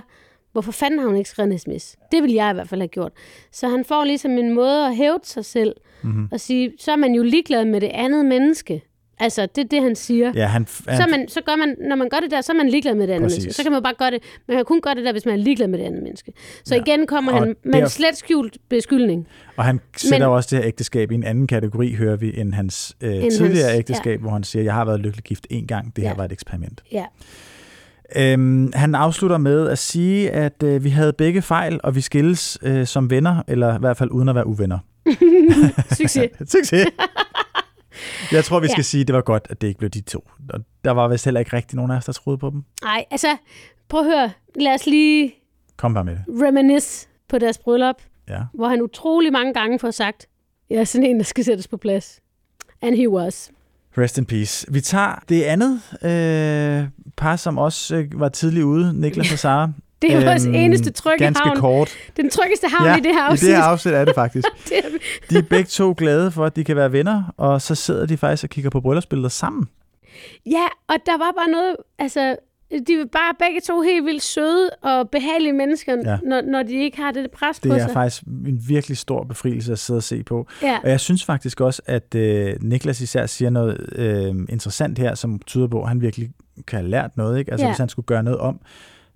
hvorfor fanden har hun ikke skrevet en sms? Det vil jeg i hvert fald have gjort. Så han får ligesom en måde at hæve sig selv, Mhm. og sige, så er man jo ligeglad med det andet menneske. Altså, det er det, han siger. Ja, han, Så, han, er man, så gør man, når man gør det der, så er man ligeglad med det andet Præcis. menneske. Så kan man bare gøre det. Man kan kun gøre det der, hvis man er ligeglad med det andet menneske. Så Ja. ja. igen kommer Og han med der- en slet skjult beskyldning. og han sætter Men- også det her ægteskab i en anden kategori, hører vi, end hans øh, End tidligere hans- ægteskab, hvor han siger, jeg har været lykkelig gift én gang, det her Ja. var et eksperiment. Ja. Øhm, han afslutter med at sige, at øh, vi havde begge fejl, og vi skilles øh, som venner, eller i hvert fald uden at være uvenner. Succes. Succes! Jeg tror, vi skal Ja. sige, at det var godt, at det ikke blev de to. Der var vist heller ikke rigtig nogen af os, der troede på dem. Nej, altså, prøv at høre. Lad os lige Kom bare med det. reminisce på deres bryllup, Ja. hvor han utrolig mange gange får sagt, jeg er sådan en, der skal sættes på plads. And he was. Rest in peace. Vi tager det andet øh, par, som også øh, var tidligt ude, Niklas og Sara. Det er vores Øhm, eneste trygge Ganske havn. kort. Det er den tryggeste havn i det her i afsnit. det her afsnit er det faktisk. Det er- De er begge to glade for, at de kan være venner, og så sidder de faktisk og kigger på bryllupsbilleder sammen. Ja, og der var bare noget, altså, de var bare begge to helt vildt søde og behagelige mennesker, Ja. ja. når, når de ikke har det pres Det på er sig. faktisk en virkelig stor befrielse at sidde og se på. Ja. Og jeg synes faktisk også, at øh, Niklas især siger noget øh, interessant her, som tyder på, at han virkelig kan have lært noget. Ikke? Altså Ja. hvis han skulle gøre noget om,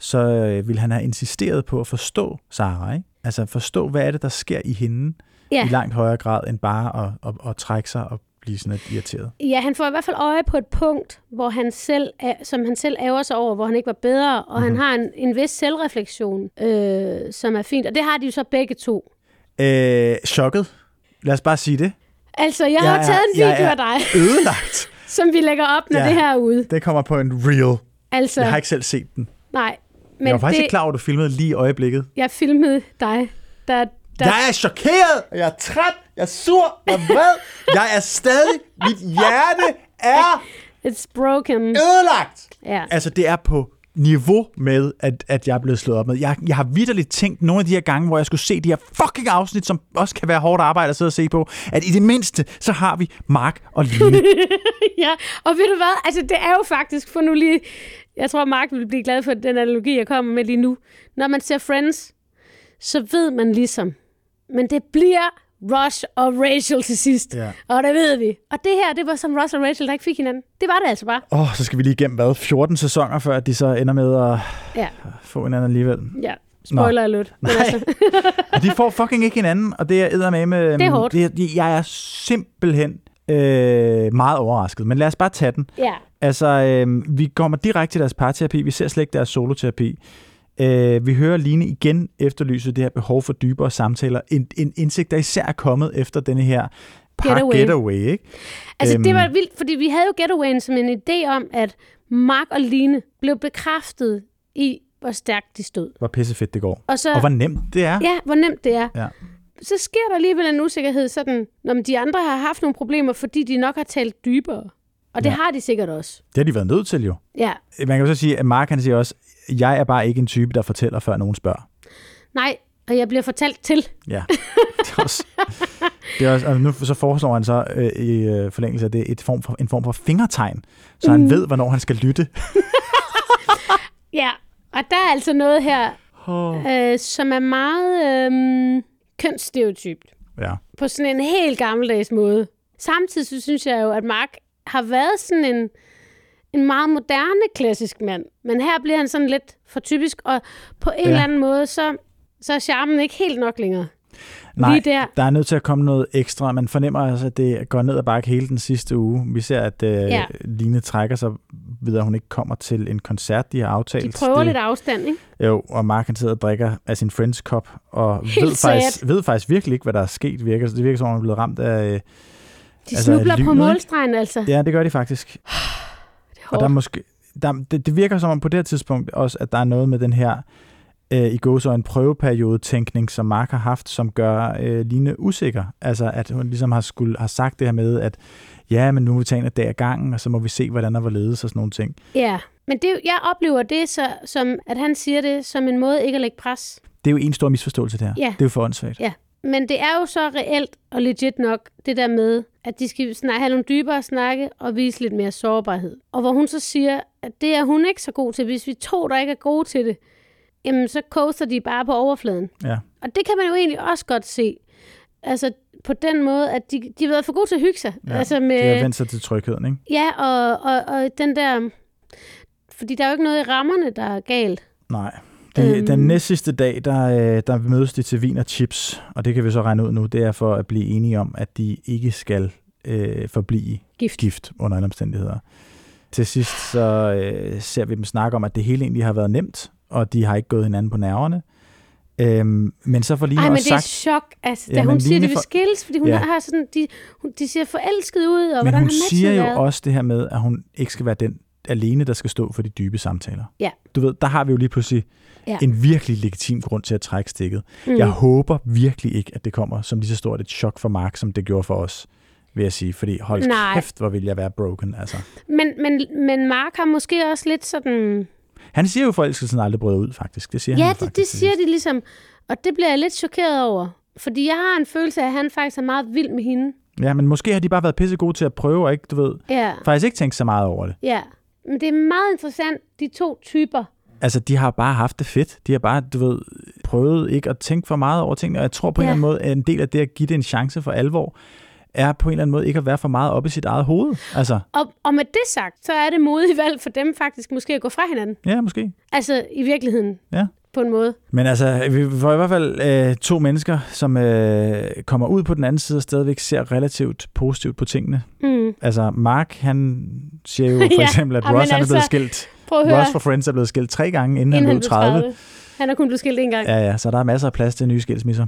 så øh, ville han have insisteret på at forstå Sara. Ikke? Altså forstå, hvad er det, der sker i hende Ja. i langt højere grad, end bare at, at, at trække sig og blive sådan lidt irriteret. ja, han får i hvert fald øje på et punkt, hvor han selv er, som han selv ærger sig over, hvor han ikke var bedre, og Mhm. mm-hmm. han har en, en vis selvreflektion, øh, som er fint. Og det har de jo så begge to. Øh, chokket. Lad os bare sige det. Altså, jeg, Jeg har er- taget en video af dig, Ødelagt. som vi lægger op, når Ja. det her er ude. Det kommer på en reel. Altså, Jeg har ikke selv set den. nej. Men jeg var faktisk det, ikke klar over, at du filmede lige i øjeblikket. jeg filmede dig, der, der Jeg er chokeret, jeg er træt, jeg er sur, jeg er vred, jeg er stadig, mit hjerte er it's broken. ødelagt. Ja. Altså, det er på niveau med, at, at jeg er blevet slået op med. Jeg, jeg har vidderligt tænkt nogle af de her gange, hvor jeg skulle se de her fucking afsnit, som også kan være hårdt arbejde at sidde og se på, at i det mindste, så har vi Mark og Line. ja, og ved du hvad? Altså, det er jo faktisk, for nu lige... Jeg tror, Mark vil blive glad for den analogi, jeg kommer med lige nu. Når man ser Friends, så ved man ligesom, men det bliver Ross og Rachel til sidst. Ja. Og det ved vi. Og det her, det var som Ross og Rachel, der ikke fik hinanden. Det var det altså bare. Åh, oh, så skal vi lige igennem, hvad? 14 sæsoner, før de så ender med at Ja, få hinanden alligevel. ja. Spoiler alert. Nej. altså, Og de får fucking ikke hinanden, og det er med med. Det er hårdt. Det, er- jeg er simpelthen øh, meget overrasket, men lad os bare tage den. ja. Altså, øh, vi kommer direkte til deres parterapi, vi ser slet ikke deres soloterapi. Øh, vi hører Line igen efterlyse det her behov for dybere samtaler. En, en indsigt, der især er kommet efter denne her par Getaway. getaway ikke? Altså, Øhm. det var vildt, fordi vi havde jo Getawayen som en idé om, at Mark og Line blev bekræftet i, hvor stærkt de stod. Hvor pissefedt det går. Og, så, Og hvor nemt det er. Ja, hvor nemt det er. Ja. Så sker der alligevel en usikkerhed, sådan, når de andre har haft nogle problemer, fordi de nok har talt dybere. Og det ja. har de sikkert også. Det har de været nødt til jo. Ja. Man kan jo så sige, at Mark han siger også, jeg er bare ikke en type, der fortæller, før nogen spørger. Nej, og jeg bliver fortalt til. Ja, det er også, det er også og nu så foreslår han så øh, i øh, forlængelse af det et form for, en form for fingertegn, så han Mm. ved, hvornår han skal lytte. Ja, og der er altså noget her, Oh. øh, som er meget øh, kønsstereotypt. Ja. På sådan en helt gammeldags måde. Samtidig så synes jeg jo, at Mark har været sådan en, en meget moderne klassisk mand. Men her bliver han sådan lidt for typisk, og på en Ja. eller anden måde, så, så er charmen ikke helt nok længere. Nej, Lige der. der er nødt til at komme noget ekstra. Man fornemmer altså, at det går ned ad bakke hele den sidste uge. Vi ser, at øh, Ja. Line trækker sig ved, at hun ikke kommer til en koncert, de har aftalt. De prøver det, lidt afstand, ikke? Jo, og Mark han sidder og drikker af sin friends cup, og Helt ved faktisk, ved faktisk virkelig ikke, hvad der er sket. Virker. Det virker som om, han er blevet ramt af... øh, De Altså, snubler lynet, på målstregen, altså. Ja, det gør de faktisk. Og der er måske, der, det, det virker som om på det her tidspunkt også, at der er noget med den her øh, i går så en prøveperiode-tænkning, som Mark har haft, som gør øh, Line usikker. Altså, at hun ligesom har, skulle, har sagt det her med, at ja, men nu må vi tage en dag ad gangen, og så må vi se, hvordan der var ledes og sådan nogle ting. Ja, men det, jeg oplever det så, som, at han siger det som en måde ikke at lægge pres. Det er jo en stor misforståelse, det her. Ja. Det er jo for åndssvagt. Ja. Men det er jo så reelt og legit nok, det der med, at de skal snakke, have nogle dybere snakke og vise lidt mere sårbarhed. Og hvor hun så siger, at det er hun ikke så god til. Hvis vi to, der ikke er gode til det, jamen så coaster de bare på overfladen. Ja. Og det kan man jo egentlig også godt se. Altså på den måde, at de, de har været for gode til at hygge sig. Ja, altså Det har med, vendt sig til trygheden, ikke? ja, og, og, og den der... Fordi der er jo ikke noget i rammerne, der er galt. Nej. Den, Øhm. den næst sidste dag, der, øh, der mødes de til vin og chips, og det kan vi så regne ud nu, det er for at blive enige om, at de ikke skal øh, forblive Gift. gift under alle omstændigheder. Til sidst så øh, ser vi dem snakke om, at det hele egentlig har været nemt, og de har ikke gået hinanden på nerverne. Øhm, men så får Line Ej, men også det er sagt, chok, altså, da Jamen, hun siger, Line de vil skilles, fordi hun Ja. ja. har sådan, de, hun, de ser forelsket ud, og men hvordan hun siger jo været? også det her med, at hun ikke skal være den alene, der skal stå for de dybe samtaler. Ja. Du ved, der har vi jo lige pludselig Ja. en virkelig legitim grund til at trække stikket. Mm. Jeg håber virkelig ikke, at det kommer som lige så stort et chok for Mark, som det gjorde for os, vil jeg sige. Fordi hold Nej. kæft, hvor vil jeg være broken. Altså. Men, men, men Mark har måske også lidt sådan... Han siger jo, at forelskelsen aldrig bryder ud, faktisk. Det siger Ja, han det, faktisk det siger de ligesom. Og det bliver jeg lidt chokeret over. Fordi jeg har en følelse af, at han faktisk er meget vild med hende. Ja, men måske har de bare været pisse gode til at prøve, og ikke, du ved, Ja, faktisk ikke tænkt så meget over det. ja. Men det er meget interessant, de to typer. Altså, de har bare haft det fedt. De har bare, du ved, prøvet ikke at tænke for meget over tingene. Og jeg tror på en Ja. eller anden måde, at en del af det at give det en chance for alvor, er på en eller anden måde ikke at være for meget oppe i sit eget hoved. Altså, Og, og med det sagt, så er det modigt valg for dem faktisk måske at gå fra hinanden. ja, måske. Altså i virkeligheden. Ja. På en måde. Men altså, vi får i hvert fald øh, to mennesker, som øh, kommer ud på den anden side og stadigvæk ser relativt positivt på tingene. Mm. Altså, Mark, han siger jo for Ja, eksempel, at Ross han er altså, blevet skilt. Prøv at høre, Ross fra Friends er blevet skilt tre gange, inden, inden han blev 30. 30. Han har kun blevet skilt en gang. Ja, ja, så der er masser af plads til nye skilsmisser.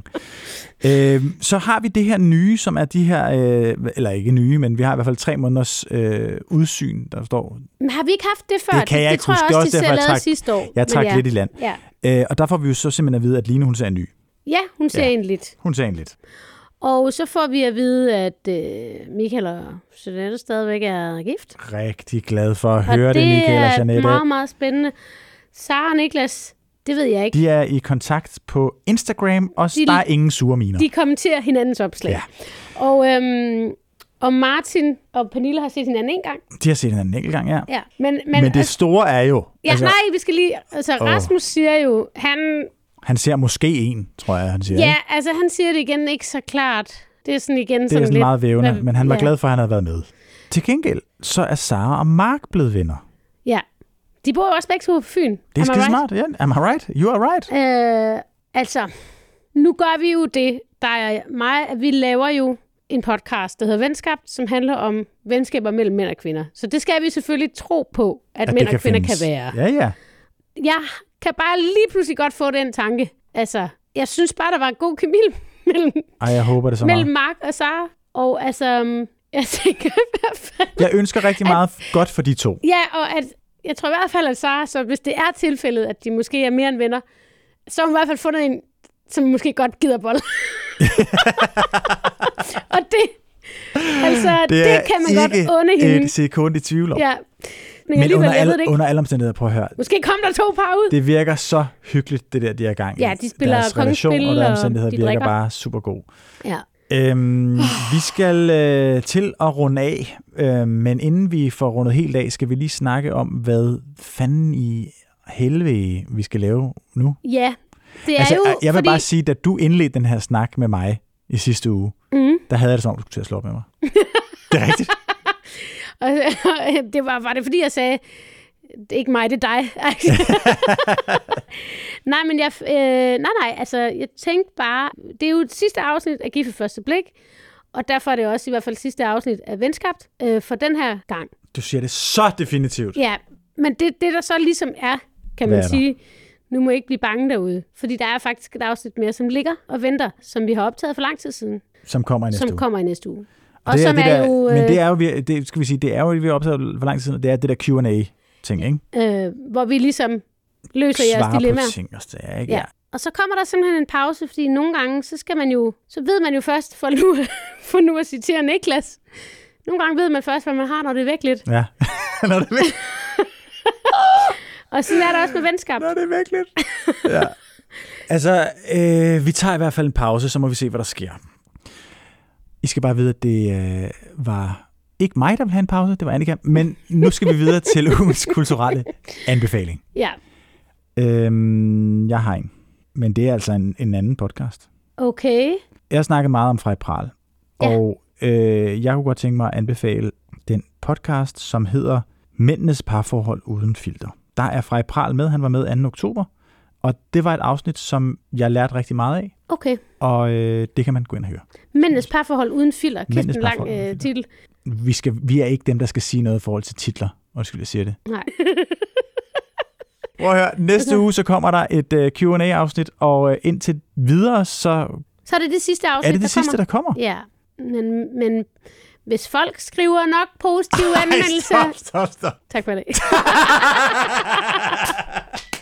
øh, så har vi det her nye, som er de her, øh, eller ikke nye, men vi har i hvert fald tre måneders øh, udsyn, der står. Men har vi ikke haft det før? Det kan jeg ikke tror huske. jeg Det er også, også de selv lavede sidste år. Jeg trak ja. lidt i land. Ja. Øh, og der får vi jo så simpelthen at vide, at Line, hun ser en ny. ja, hun ser Ja. en lidt. Hun ser en lidt. Og så får vi at vide, at øh, Michael og Jeanette stadigvæk er gift. Rigtig glad for at og høre det, det Michael og er Jeanette. meget, meget spændende. Sara og Niklas, det ved jeg ikke. De er i kontakt på Instagram, og De- der er ingen sure miner. De kommenterer hinandens opslag. Ja. Og, øhm, og Martin og Pernille har set hinanden en gang. De har set hinanden en enkelt gang, ja. Ja. Men, men, Men, det altså, store er jo, ja, altså, nej, vi skal lige... Altså, Åh. Rasmus siger jo, han... han ser måske en, tror jeg, han siger. Ja, ikke? altså, han siger det igen ikke så klart. Det er sådan igen Det er sådan sådan lidt... meget vævende, hvad- men han var ja. glad for, at han havde været med. Til gengæld, så er Sara og Mark blevet venner. Ja. De bor jo også begge to på Fyn. Det er skide right? smart. Ja, am I right? You are right. Øh, altså, nu gør vi jo det, der er mig, at vi laver jo en podcast, der hedder Venskab, som handler om venskaber mellem mænd og kvinder. Så det skal vi selvfølgelig tro på, at, at At mænd og kvinder findes. kan være. Ja, ja. Jeg kan bare lige pludselig godt få den tanke. Altså, jeg synes bare, der var en god kemi mellem, Ej, jeg håber det så mellem meget. Mark og Sara. Og altså, jeg tænker i hvert fald... Jeg ønsker rigtig meget godt for de to. Ja, og at, jeg tror i hvert fald, at Sara, så hvis det er tilfældet, at de måske er mere end venner, så har hun i hvert fald fundet en, som måske godt gider bold. og det, altså, det, det kan man godt unde hende. et sekund i tvivl om. Ja. Men, Men under alle, det under alle omstændigheder, prøv at høre. Måske kom der to par ud. Det virker så hyggeligt, det der, de er gang i. Ja, de spiller Deres relation alle og omstændigheder de virker drikker. bare super god. Ja. Øhm, vi skal øh, til at runde af, øh, men inden vi får rundet helt af, skal vi lige snakke om, hvad fanden i helvede vi skal lave nu. ja, det er Altså, jo, jeg vil fordi... bare sige, da du indledte den her snak med mig i sidste uge, Mm, der havde jeg det som om, du skulle til at slå op med mig. det er rigtigt. og, det var, var det fordi, jeg sagde, det er ikke mig, det er dig. nej, men jeg, øh, nej, nej, altså, jeg tænkte bare, det er jo det sidste afsnit af Gift første blik, og derfor er det også i hvert fald sidste afsnit af Venskabt øh, for den her gang. Du siger det så definitivt. Ja, men det, det der så ligesom er, kan man er sige, nu må I ikke blive bange derude, fordi der er faktisk et afsnit mere, som ligger og venter, som vi har optaget for lang tid siden, Som kommer i næste som uge. kommer i næste uge. Og det som det er der, jo, Men øh, det er jo, det, skal vi sige, det er jo, vi har optaget for lang tid siden, det er det der Q&A ting, ikke? øh, hvor vi ligesom løser jeres svare dilemmaer. på ting og sager, ikke? Ja. Og så kommer der simpelthen en pause, fordi nogle gange, så skal man jo, så ved man jo først, for nu, for nu at citere Niklas, nogle gange ved man først, hvad man har, når det er væk lidt. Ja. Når det er væk, Og sådan er det også med venskab. når det er væk lidt. Ja. Altså, øh, vi tager i hvert fald en pause, så må vi se, hvad der sker. I skal bare vide, at det øh, var ikke mig, der vil have en pause, det var Annika, men nu skal vi videre til ugens kulturelle anbefaling. Ja, Øhm, jeg har en, men det er altså en, en anden podcast. okay. Jeg har snakket meget om Frej Pral, Ja. og øh, jeg kunne godt tænke mig at anbefale den podcast, som hedder Mændenes parforhold uden filter. Der er Frej Pral med, han var med 2. oktober, og det var et afsnit, som jeg lærte rigtig meget af, Okay. og øh, det kan man gå ind og høre. Mændenes parforhold uden filter. Kæft en lang øh, titel. Vi, skal, vi er ikke dem, der skal sige noget i forhold til titler. Undskyld, jeg siger det. Nej. Prøv at høre, næste uge så kommer der et uh, Q&A-afsnit, og uh, indtil videre, så Så er det det sidste afsnit, er det det der sidste, kommer. der kommer. Ja, men, men hvis folk skriver nok positive anmeldelser... stop, stop. Tak for det.